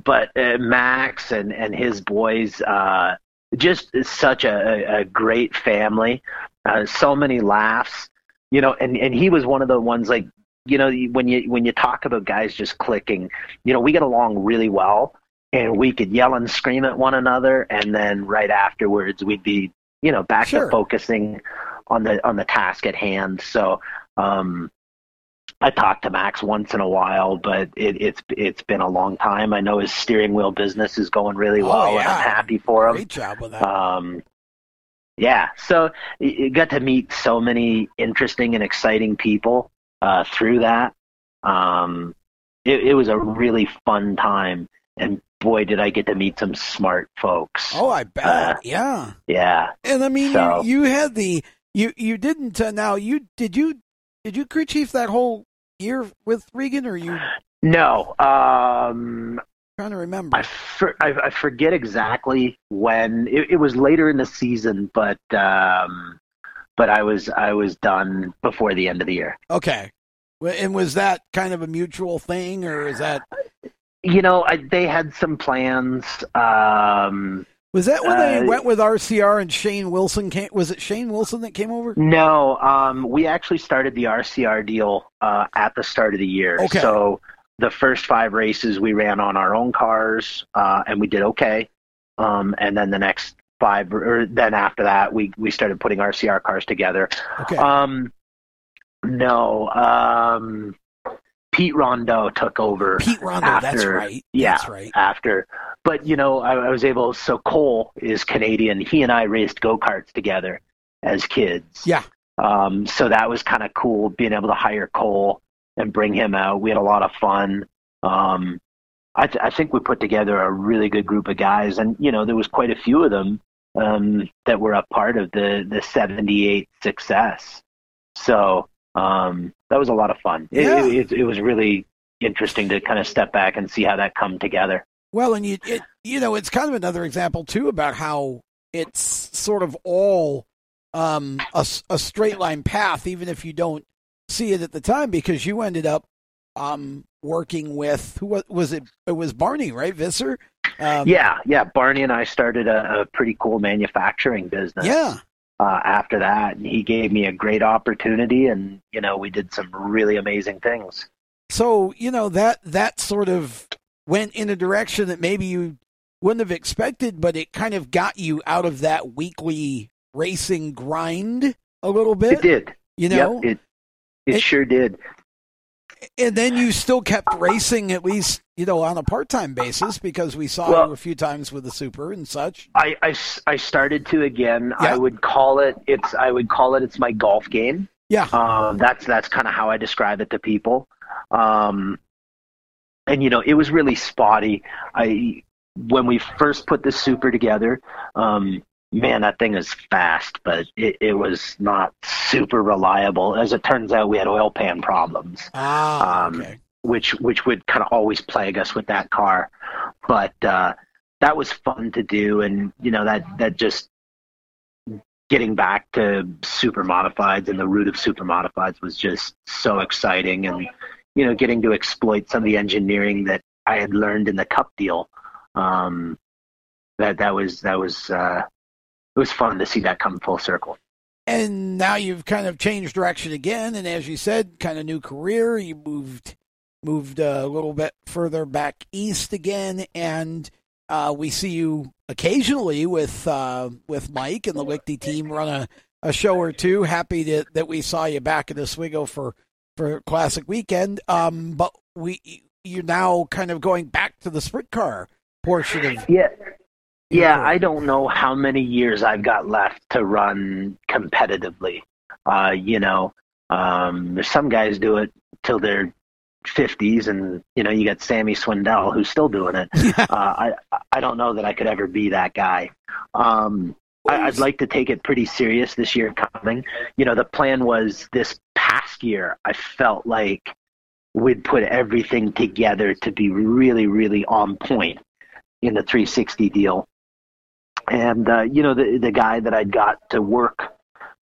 but uh, Max and and his boys, uh, just such a, a great family. Uh, so many laughs, you know. And and he was one of the ones like you know when you when you talk about guys just clicking, you know, we get along really well, and we could yell and scream at one another, and then right afterwards we'd be you know back Sure. to focusing on the on the task at hand. So. Um, I talk to Max once in a while, but it, it's it's been a long time. I know his steering wheel business is going really Oh, well, and. I'm happy for him. Great job with that. Um, yeah, so you got to meet so many interesting and exciting people uh, through that. Um, it, it was a really fun time, and boy, did I get to meet some smart folks. oh, I bet. uh, yeah. Yeah, And I mean, so- you, you had the you you didn't uh, now you did you did you crew chief that whole year with Regan or you no, um, trying to remember? I, for, I, I forget exactly when it, it was later in the season, but um, but I was I was done before the end of the year. Okay. And was that kind of a mutual thing, or is that You know, I, they had some plans. Um, was that when they Uh, went with RCR and Shane Wilson came? Was it Shane Wilson that came over? no, um, we actually started the RCR deal uh, at the start of the year. Okay. So the first five races we ran on our own cars, uh, and we did okay. Um, and then the next five, or then after that, we we started putting RCR cars together. Okay. Um, no. Um, Pete Rondeau took over Pete Rondeau. that's right. yeah. That's right. after. But you know, I, I was able. So Cole is Canadian. He and I raced go karts together as kids. Yeah. Um, so that was kind of cool being able to hire Cole and bring him out. We had a lot of fun. Um, I, th- I think we put together a really good group of guys, and you know, there was quite a few of them um, that were a part of the the '78 success. So um, that was a lot of fun. It, Yeah. it, it, it was really interesting to kind of step back and see how that come together. Well, and you it, you know it's kind of another example too about how it's sort of all um, a, a straight line path, even if you don't see it at the time, because you ended up um, working with who was it? It was Barney, right? Visser. Um, yeah, yeah. Barney and I started a, a pretty cool manufacturing business. Yeah. Uh, after that. And he gave me a great opportunity, and you know, we did some really amazing things. So you know that that sort of went in a direction that maybe you wouldn't have expected, but it kind of got you out of that weekly racing grind a little bit. It did. You know, Yep, it it, It- sure did. And then you still kept racing at least you know on a part-time basis because we saw Well- you a few times with the super and such I I started to again. Yeah. I would call it. It's I would call it. It's my golf game. yeah Um, that's that's kind of how I describe it to people. Um, and you know, it was really spotty. I when we first put the super together, um, man, that thing is fast, but it, it was not super reliable. As it turns out, we had oil pan problems, ah um, okay which which would kind of always plague us with that car. But uh, that was fun to do, and you know that that just getting back to super modifieds and the root of super modifieds was just so exciting and you know getting to exploit some of the engineering that I had learned in the cup deal um, that that was that was uh, it was fun to see that come full circle and now you've kind of changed direction again and as you said kind of new career you moved moved uh, a little bit further back east again and uh, we see you occasionally with uh, with Mike and the Lichty team run a, a show or two. Happy to, that we saw you back in Oswego for for Classic Weekend. Um, but we you're now kind of going back to the sprint car portion of yeah yeah. I don't know how many years I've got left to run competitively uh, you know um, some guys do it till they're 50s, and you know you got Sammy Swindell who's still doing it. [laughs] uh, I I don't know that I could ever be that guy. Um, I, I'd like to take it pretty serious this year coming. You know, the plan was this past year. I felt like we'd put everything together to be really, really on point in the 360 deal. And uh, you know, the the guy that I'd got to work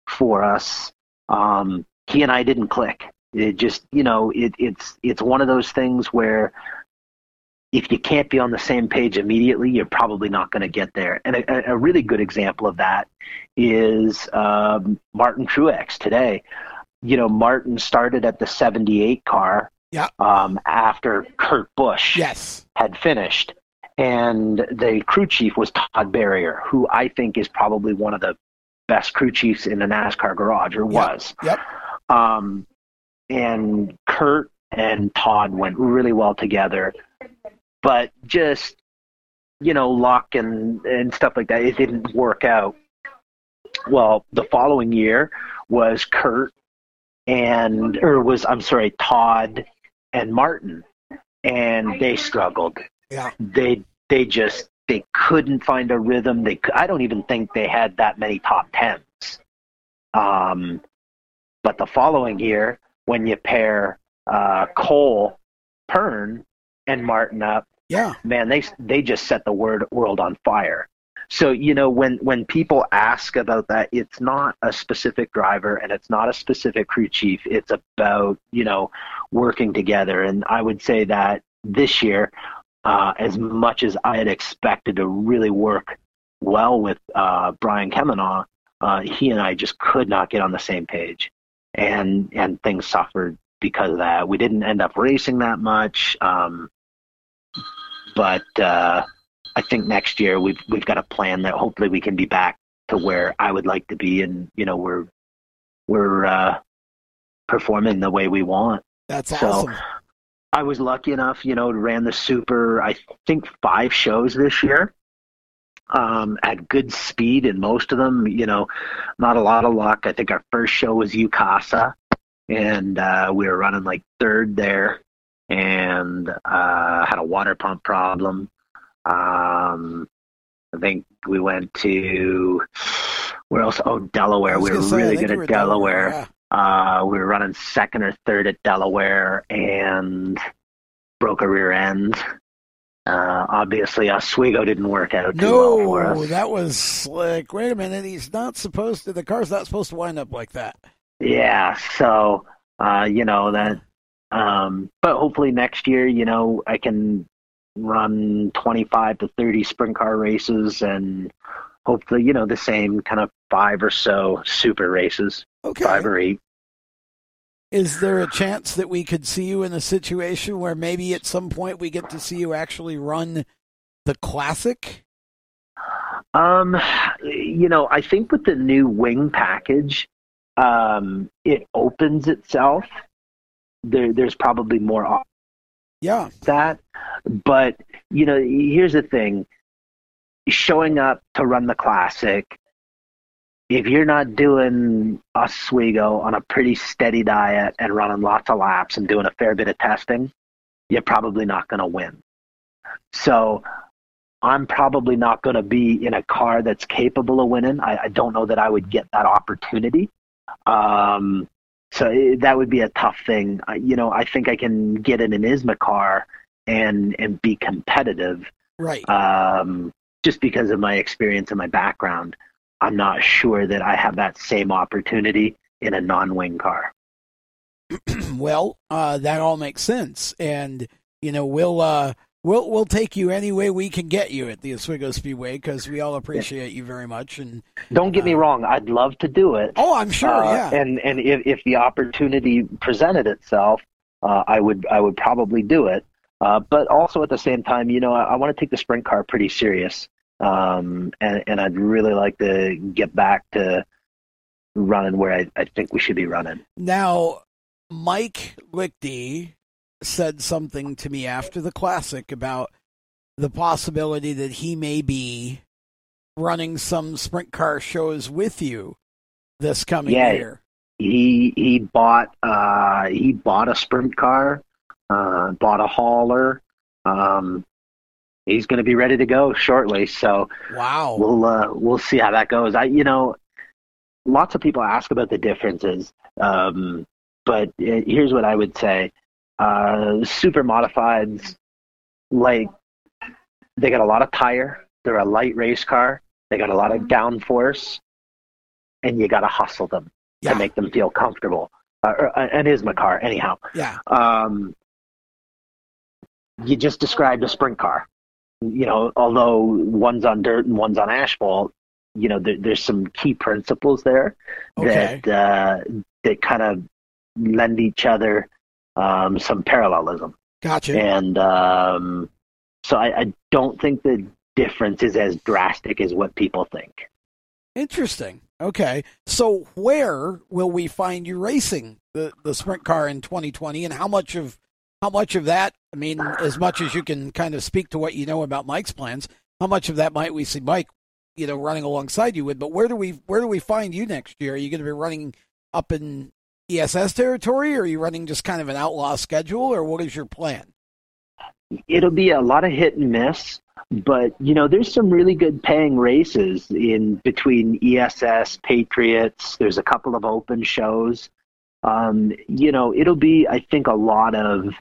for us, um, he and I didn't click. It just, you know, it, it's it's one of those things where if you can't be on the same page immediately, you're probably not going to get there. And a, a, really good example of that is um, Martin Truex today. You know, Martin started at the 78 car yeah. um, after Kurt Busch yes. had finished. And the crew chief was Todd Berrier, who I think is probably one of the best crew chiefs in the NASCAR garage, or was. Yep. Um, and Kurt and Todd went really well together, but just you know luck and and stuff like that, it didn't work out. Well, the following year was Kurt and or was I'm sorry Todd and Martin, and they struggled. Yeah. They they just they couldn't find a rhythm. They I don't even think they had that many top tens. Um, but the following year, when you pair uh, Cole, Pearn, and Martin up, yeah, man, they they just set the word world on fire. So you know when when people ask about that, it's not a specific driver and it's not a specific crew chief. It's about you know working together. And I would say that this year, uh, as much as I had expected to really work well with uh, Brian Kemenaugh, uh, he and I just could not get on the same page, and and things suffered because of that. We didn't end up racing that much, um, but uh, I think next year we've we've got a plan that hopefully we can be back to where I would like to be, and you know we're we're uh, performing the way we want. That's So, awesome. I was lucky enough, you know, to ran the super. I think five shows this year. Um, at good speed in most of them, you know, not a lot of luck. I think our first show was Jukasa, and uh, we were running like third there, and uh, had a water pump problem. Um, I think we went to where else? Oh, Delaware. We were say, really good at Delaware. Yeah. Uh, we were running second or third at Delaware and broke a rear end. Uh, obviously, Oswego didn't work out too well No, that was like, wait a minute, he's not supposed to, the car's not supposed to wind up like that. Yeah, so uh, you know that. Um, but hopefully next year, you know, I can run 25 to 30 sprint car races and hopefully, you know, the same kind of five or so super races, Okay. five or eight. Is there a chance that we could see you in a situation where maybe at some point we get to see you actually run the classic? Um, you know, I think with the new wing package, um, it opens itself. There, there's probably more Yeah. that, but you know, here's the thing: showing up to run the classic. If you're not doing Oswego on a pretty steady diet and running lots of laps and doing a fair bit of testing, you're probably not going to win. So I'm probably not going to be in a car that's capable of winning. I, I don't know that I would get that opportunity. Um, so it, that would be a tough thing. I, you know, I think I can get in an ISMA car and and be competitive Right. um, just because of my experience and my background. I'm not sure that I have that same opportunity in a non-wing car. [clears throat] well, uh, that all makes sense, and you know we'll uh, we'll we'll take you any way we can get you at the Oswego Speedway because we all appreciate you very much. And Don't get me wrong; I'd love to do it. oh, I'm sure, Uh, yeah, And and if, if the opportunity presented itself, uh, I would I would probably do it. Uh, but also at the same time, you know, I, I want to take the sprint car pretty serious, um, and and I'd really like to get back to running where I, I think we should be running. Now, Mike Lichty said something to me after the classic about the possibility that he may be running some sprint car shows with you this coming Yeah. year. He he bought uh, he bought a sprint car uh, bought a hauler. Um, he's going to be ready to go shortly. So wow, we'll uh, we'll see how that goes. I you know, lots of people ask about the differences, um, but here's what I would say: uh, super modifieds, like they got a lot of tire. They're a light race car. They got a lot of downforce, and you got to hustle them yeah. to make them feel comfortable. Uh, or, uh, and is my car anyhow. Yeah. Um, you just described a sprint car. You know, although one's on dirt and one's on asphalt, you know, there, there's some key principles there okay. that uh, that kind of lend each other um, some parallelism. Gotcha. And um, so I, I don't think the difference is as drastic as what people think. Interesting. Okay. So where will we find you racing the, the sprint car in 2020 and how much of how much of that, I mean, as much as you can kind of speak to what you know about Mike's plans, how much of that might we see Mike, you know, running alongside you with, but where do we where do we find you next year? Are you going to be running up in ESS territory or are you running just kind of an outlaw schedule or what is your plan? It'll be a lot of hit and miss but you know there's some really good paying races in between ess patriots there's a couple of open shows um, you know it'll be i think a lot of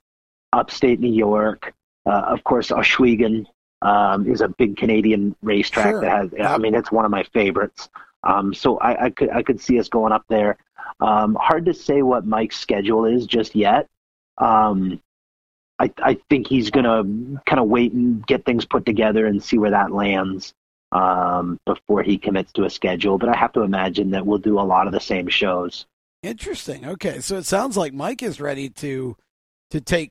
upstate new york uh, of course Ohsweken um, is a big canadian racetrack sure. that has i mean it's one of my favorites um, so I, I, could i could see us going up there um, hard to say what mike's schedule is just yet um, I, I think he's going to kind of wait and get things put together and see where that lands um, before he commits to a schedule. But I have to imagine that we'll do a lot of the same shows. Interesting. Okay, so it sounds like Mike is ready to to take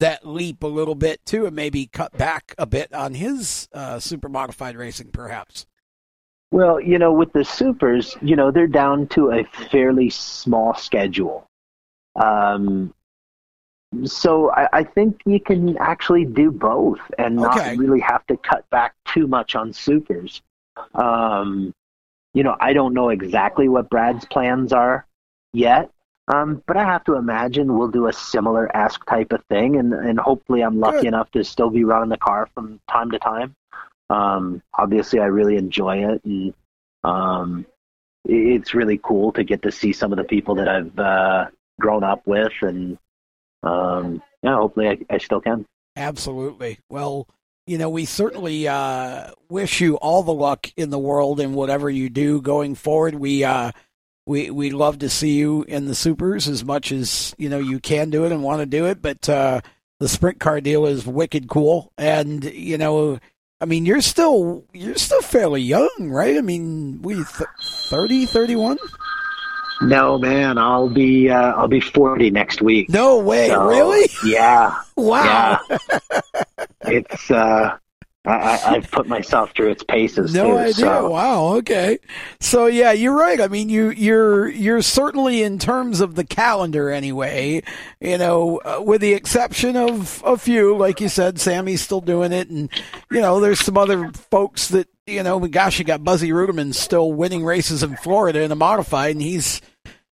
that leap a little bit too, and maybe cut back a bit on his uh, super modified racing, perhaps. Well, you know, with the supers, you know, they're down to a fairly small schedule. Um, so I, I, think you can actually do both and not okay. really have to cut back too much on supers. Um, you know, I don't know exactly what Brad's plans are yet, um, but I have to imagine we'll do a similar ask type of thing, and, and hopefully I'm lucky Good. enough to still be running the car from time to time. Um, obviously, I really enjoy it, and um, it's really cool to get to see some of the people that I've uh, grown up with and um, yeah, hopefully I, I still can. Absolutely. Well, you know, we certainly uh, wish you all the luck in the world in whatever you do going forward. We uh, we we love to see you in the supers as much as you know you can do it and want to do it. But uh, the sprint car deal is wicked cool, and you know, I mean, you're still you're still fairly young, right? I mean, we th- 30, 31? No, man, I'll be uh, I'll be forty next week. No way, So, really? Yeah, [laughs] Wow. Yeah. it's uh, I, I've put myself through its paces. No too, idea. So. Wow. Okay. So yeah, you're right. I mean, you you're you're certainly in terms of the calendar anyway. You know, uh, with the exception of a few, like you said, Sammy's still doing it, and you know, there's some other folks that you know. Gosh, you got Buzzy Reutimann still winning races in Florida in a modified, and he's.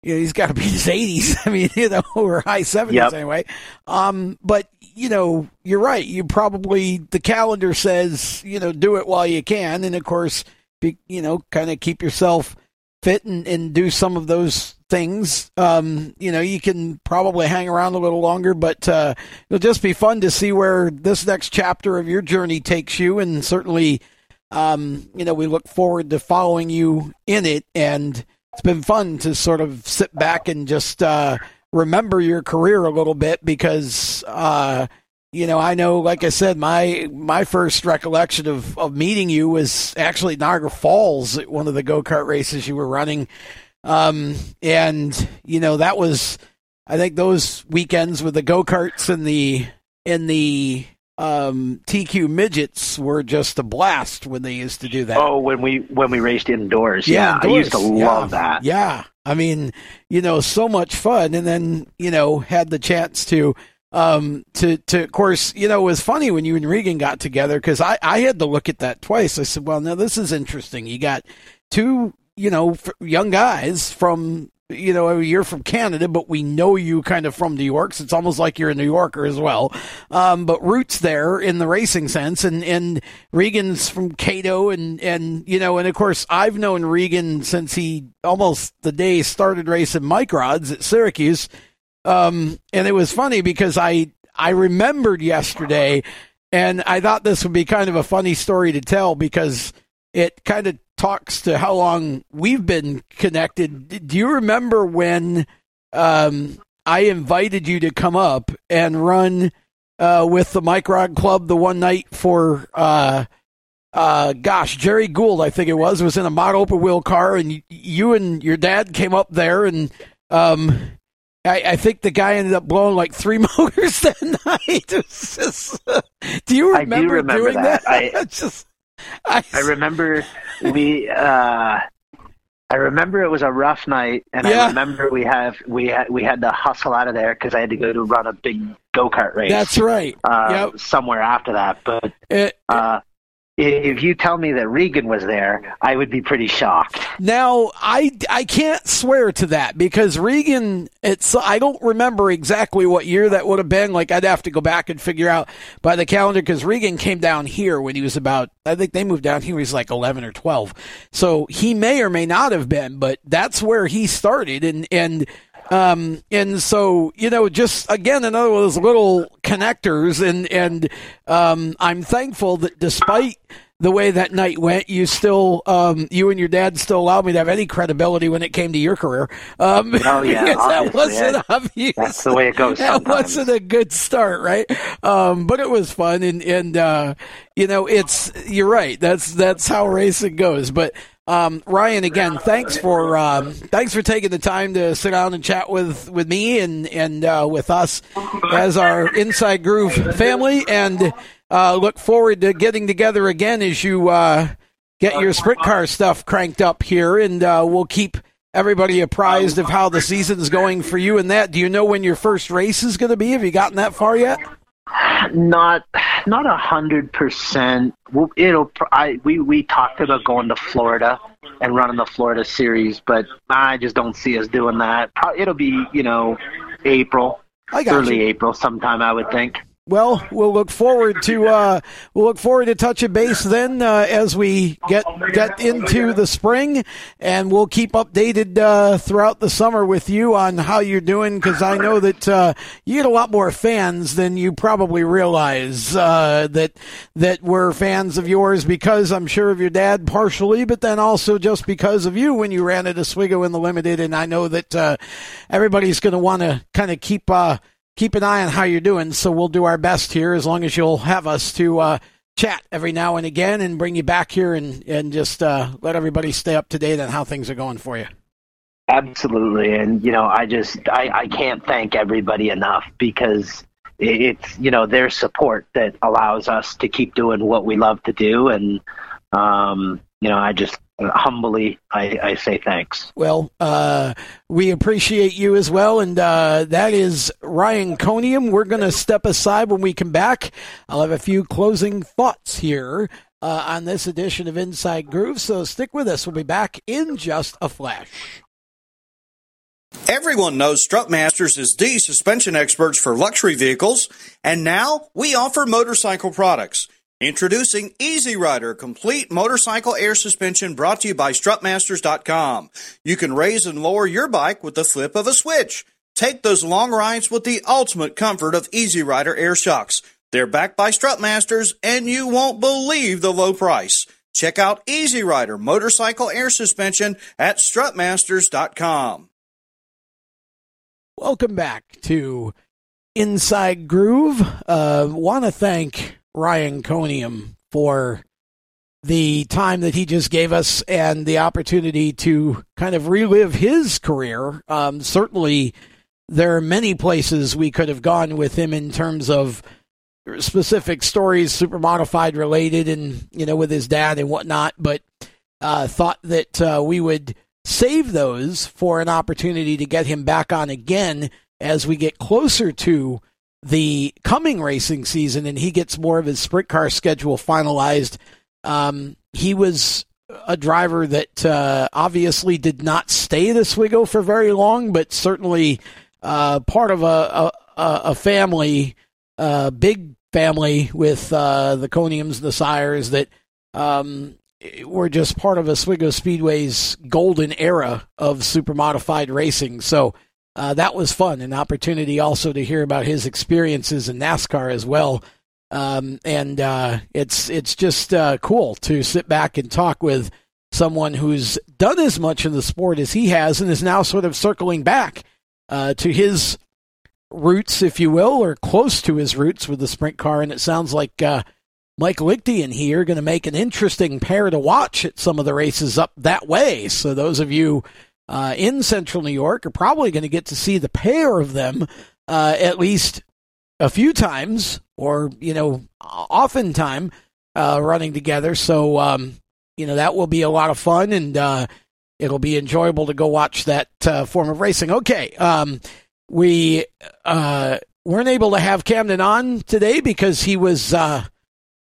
You know, he's got to be in his 80s. [laughs] I mean, you know, or high 70s Yep. anyway. Um, but you know, you're right. You probably the calendar says you know do it while you can, and of course, be, you know, kind of keep yourself fit and, and do some of those things. Um, you know, you can probably hang around a little longer, but uh, it'll just be fun to see where this next chapter of your journey takes you, and certainly, um, you know, we look forward to following you in it and. It's been fun to sort of sit back and just uh, remember your career a little bit because uh, you know I know, like I said, my my first recollection of, of meeting you was actually Niagara Falls at one of the go kart races you were running, um, and you know that was I think those weekends with the go karts and the and the um, TQ midgets were just a blast when they used to do that. Oh, when we when we raced indoors, Yeah, yeah, I used to love Yeah. that. Yeah. I mean, you know, so much fun. And then, you know, had the chance to, um, to, to, of course, you know, it was funny when you and Regan got together because I, I had to look at that twice. I said, well, now this is interesting. You got two, you know, young guys from you know, you're from Canada, but we know you kind of from New York. So it's almost like you're a New Yorker as well. Um, but roots there in the racing sense. And, and Regan's from Cato and, and, you know, and of course I've known Regan since he almost the day started racing microds at Syracuse. Um, and it was funny because I, I remembered yesterday and I thought this would be kind of a funny story to tell because it kind of talks to how long we've been connected. Do you remember when um, I invited you to come up and run uh, with the Microd Club the one night for, uh, uh, gosh, Jerry Gould, I think it was, was in a mod open wheel car, and you and your dad came up there, and um, I, I, think the guy ended up blowing like three [laughs] motors that night. [laughs] Just, do you remember, do remember doing that? that? I, [laughs] just, [laughs] I, I remember we. Uh, I remember it was a rough night, and Yeah. I remember we have we had we had to hustle out of there because I had to go to run a big go kart race. That's right. uh, yep. somewhere after that. But It- uh, if you tell me that Regan was there, I would be pretty shocked. Now, I, I can't swear to that because Regan, it's, I don't remember exactly what year that would have been. Like, I'd have to go back and figure out by the calendar because Regan came down here when he was about, I think they moved down here he was like 11 or 12. So he may or may not have been, but that's where he started. And, and, um, and so, you know, just again, another one of those little connectors. And, and, um, I'm thankful that despite the way that night went, you still, um, you and your dad still allowed me to have any credibility when it came to your career. Um, Oh, yeah, [laughs] that wasn't yeah. obvious. That's the way it goes That sometimes. wasn't a good start, right? Um, but it was fun, and and uh, you know, it's you're right. That's that's how racing goes. But um, Ryan, again, thanks for um, thanks for taking the time to sit down and chat with with me and and uh, with us as our Inside Groove family, and uh, look forward to getting together again as you uh, get your sprint car stuff cranked up here, and uh, we'll keep everybody apprised of how the season's going for you and that. Do you know when your first race is going to be? Have you gotten that far yet? Not not a hundred percent. Well, It'll. I we we talked about going to Florida and running the Florida series, but I just don't see us doing that. It'll be you know April, early you. April, sometime I would think. Well, we'll look forward to uh, we'll look forward to touching base then uh, as we get get into the spring, and we'll keep updated uh, throughout the summer with you on how you're doing because I know that uh, you get a lot more fans than you probably realize uh, that that were fans of yours because I'm sure of your dad partially, but then also just because of you when you ran at Oswego in the limited, and I know that uh, everybody's going to want to kind of keep. Keep an eye on how you're doing. So we'll do our best here as long as you'll have us to uh, chat every now and again and bring you back here and, and just uh, let everybody stay up to date on how things are going for you. Absolutely, and you know, I just I, I can't thank everybody enough because it's you know their support that allows us to keep doing what we love to do, and um, you know, I just humbly I, I say thanks. Well, uh, we appreciate you as well. And uh, that is Ryan Coniam. We're going to step aside when we come back. I'll have a few closing thoughts here uh, on this edition of Inside Groove. So stick with us. We'll be back in just a flash. Everyone knows Strutmasters is the suspension experts for luxury vehicles, and now we offer motorcycle products. Introducing Easy Rider Complete Motorcycle Air Suspension brought to you by Strutmasters.com. You can raise and lower your bike with the flip of a switch. Take those long rides with the ultimate comfort of Easy Rider Air Shocks. They're backed by Strutmasters, and you won't believe the low price. Check out Easy Rider Motorcycle Air Suspension at Strutmasters.com. Welcome back to Inside Groove. Uh, Want to thank Ryan Coniam for the time that he just gave us and the opportunity to kind of relive his career. Um, certainly, there are many places we could have gone with him in terms of specific stories, super modified related, and you know, with his dad and whatnot. But uh, thought that uh, we would save those for an opportunity to get him back on again as we get closer to the coming racing season and he gets more of his sprint car schedule finalized. Um, he was a driver that uh, obviously did not stay at Oswego for very long, but certainly uh, part of a, a, a family, a big family with uh, the Coniams, the Sires that um, were just part of Oswego Speedway's golden era of super modified racing. So uh, that was fun, an opportunity also to hear about his experiences in NASCAR as well. Um, and uh, it's it's just uh, cool to sit back and talk with someone who's done as much in the sport as he has, and is now sort of circling back uh, to his roots, if you will, or close to his roots with the sprint car. And it sounds like uh, Mike Lichty and he are going to make an interesting pair to watch at some of the races up that way. So those of you uh, in Central New York are probably going to get to see the pair of them uh, at least a few times or, you know, oftentimes uh, running together. So, um, you know, that will be a lot of fun and uh, it'll be enjoyable to go watch that uh, form of racing. Okay. Um, we uh, weren't able to have Camden on today because he was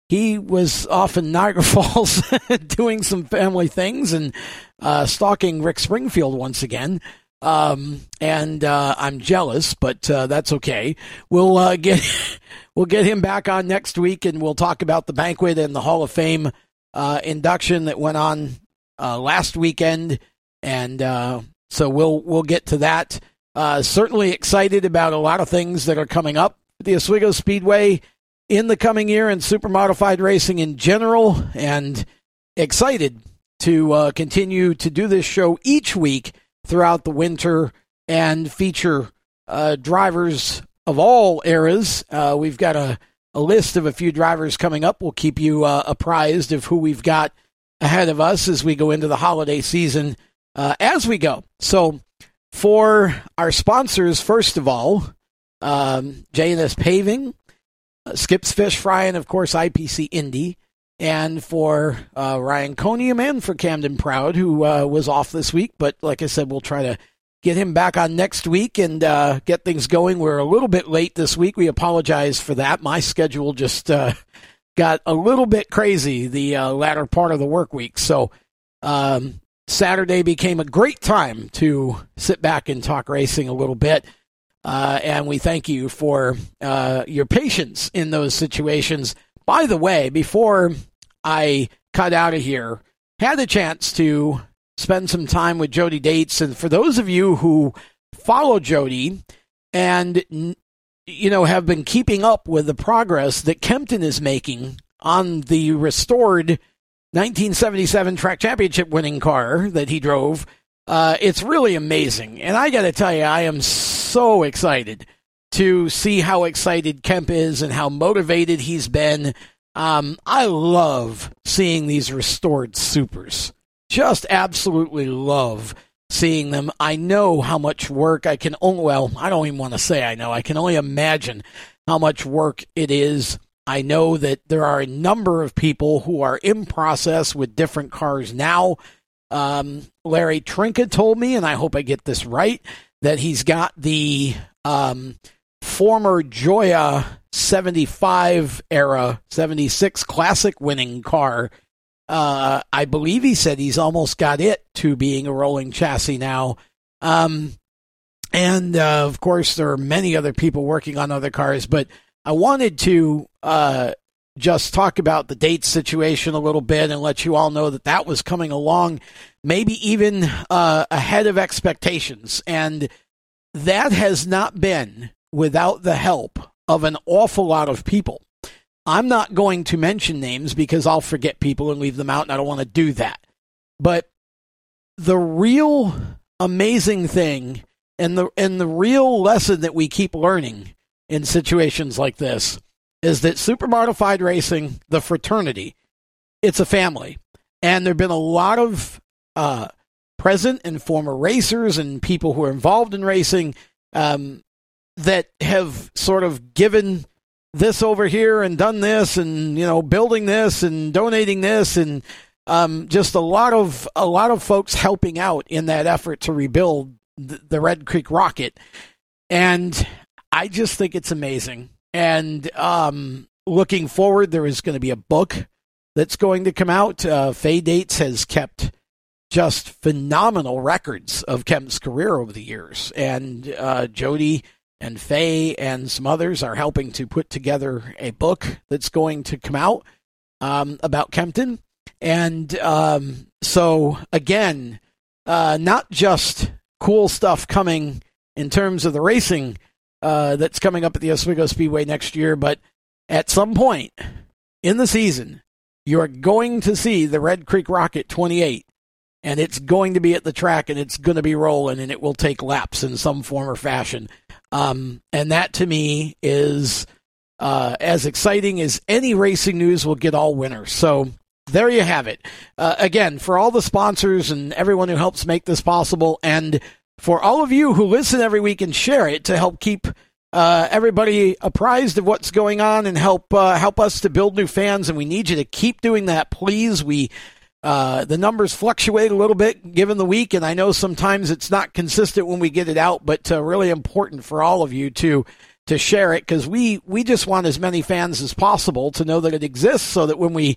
he was off in Niagara [laughs] Falls [laughs] doing some family things and uh, stalking Rick Springfield once again. Um, and uh, I'm jealous, but uh, that's okay. We'll uh, get [laughs] we'll get him back on next week, and we'll talk about the banquet and the Hall of Fame uh, induction that went on uh, last weekend, and so we'll we'll get to that. certainly excited about a lot of things that are coming up at the Oswego Speedway in the coming year and super modified racing in general, and excited to uh, continue to do this show each week throughout the winter and feature uh, drivers of all eras. Uh, we've got a, a list of a few drivers coming up. We'll keep you uh, apprised of who we've got ahead of us as we go into the holiday season uh, as we go. So, for our sponsors, first of all, um, J&S Paving, uh, Skips Fish Fry, and of course IPC Indy. And for uh, Ryan Coniam and for Camden Proud, who uh, was off this week, but like I said, we'll try to get him back on next week and uh, get things going. We're a little bit late this week. We apologize for that. My schedule just uh, got a little bit crazy the uh, latter part of the work week. So um, Saturday became a great time to sit back and talk racing a little bit. Uh, and we thank you for your patience in those situations. By the way, before I cut out of here, had the chance to spend some time with Jody Dates. And for those of you who follow Jody and, you know, have been keeping up with the progress that Kempton is making on the restored 1977 track championship winning car that he drove, uh, it's really amazing. And I got to tell you, I am so excited to see how excited Kemp is and how motivated he's been. Um, I love seeing these restored supers. Just absolutely love seeing them. I know how much work I can only, well, I don't even want to say I know. I can only imagine how much work it is. I know that there are a number of people who are in process with different cars now. Um, Larry Trinka told me, and I hope I get this right, that he's got the um, former Gioia 75 era 76 classic winning car. Uh, I believe he said he's almost got it to being a rolling chassis now. Um, and uh, of course, there are many other people working on other cars, but I wanted to uh, just talk about the date situation a little bit and let you all know that that was coming along, maybe even uh, ahead of expectations. And that has not been without the help of an awful lot of people. I'm not going to mention names because I'll forget people and leave them out, and I don't want to do that. But the real amazing thing and the and the real lesson that we keep learning in situations like this is that super modified racing, the fraternity, it's a family. And there have been a lot of uh, present and former racers and people who are involved in racing um, that have sort of given this over here and done this and you know building this and donating this and um, just a lot of a lot of folks helping out in that effort to rebuild the, Red Creek Rocket, and I just think it's amazing. And um, looking forward, there is going to be a book that's going to come out. Uh, Fay Dates has kept just phenomenal records of Kemp's career over the years, and uh, Jody and Fay and some others are helping to put together a book that's going to come out um, about Kempton. And um, so, again, uh, not just cool stuff coming in terms of the racing uh, that's coming up at the Oswego Speedway next year, but at some point in the season, you're going to see the Red Creek Rocket 28, and it's going to be at the track and it's going to be rolling, and it will take laps in some form or fashion. Um, and that to me is uh, as exciting as any racing news will get all winter. So there you have it. Uh, again, for all the sponsors and everyone who helps make this possible, and for all of you who listen every week and share it to help keep uh, everybody apprised of what's going on and help uh, help us to build new fans. And we need you to keep doing that, please. We uh, the numbers fluctuate a little bit given the week, and I know sometimes it's not consistent when we get it out, but uh, really important for all of you to to share it because we we just want as many fans as possible to know that it exists, so that when we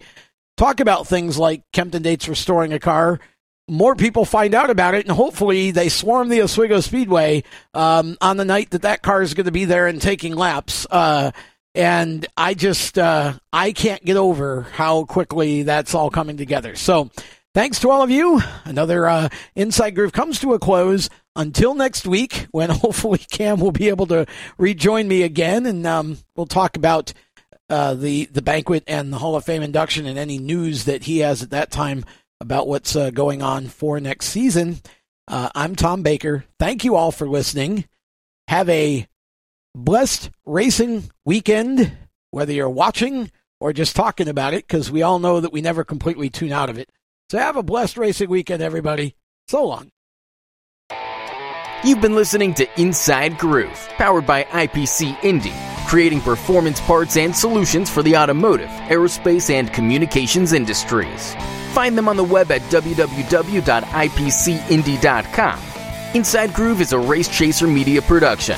talk about things like Kempton Dates restoring a car more people find out about it, and hopefully they swarm the Oswego Speedway um, on the night that that car is going to be there and taking laps. Uh, and I just uh, I can't get over how quickly that's all coming together. So thanks to all of you. Another uh, Inside Groove comes to a close. Until next week, when [laughs] hopefully Cam will be able to rejoin me again, and um, we'll talk about uh, the the banquet and the Hall of Fame induction and any news that he has at that time about what's uh, going on for next season. Uh, I'm Tom Baker. Thank you all for listening. Have a blessed racing weekend, whether you're watching or just talking about it, because we all know that we never completely tune out of it. So have a blessed racing weekend, everybody. So long. You've been listening to Inside Groove, powered by IPC Indy, creating performance parts and solutions for the automotive, aerospace, and communications industries. Find them on the web at www.ipcindy.com. Inside Groove is a Race Chaser Media production.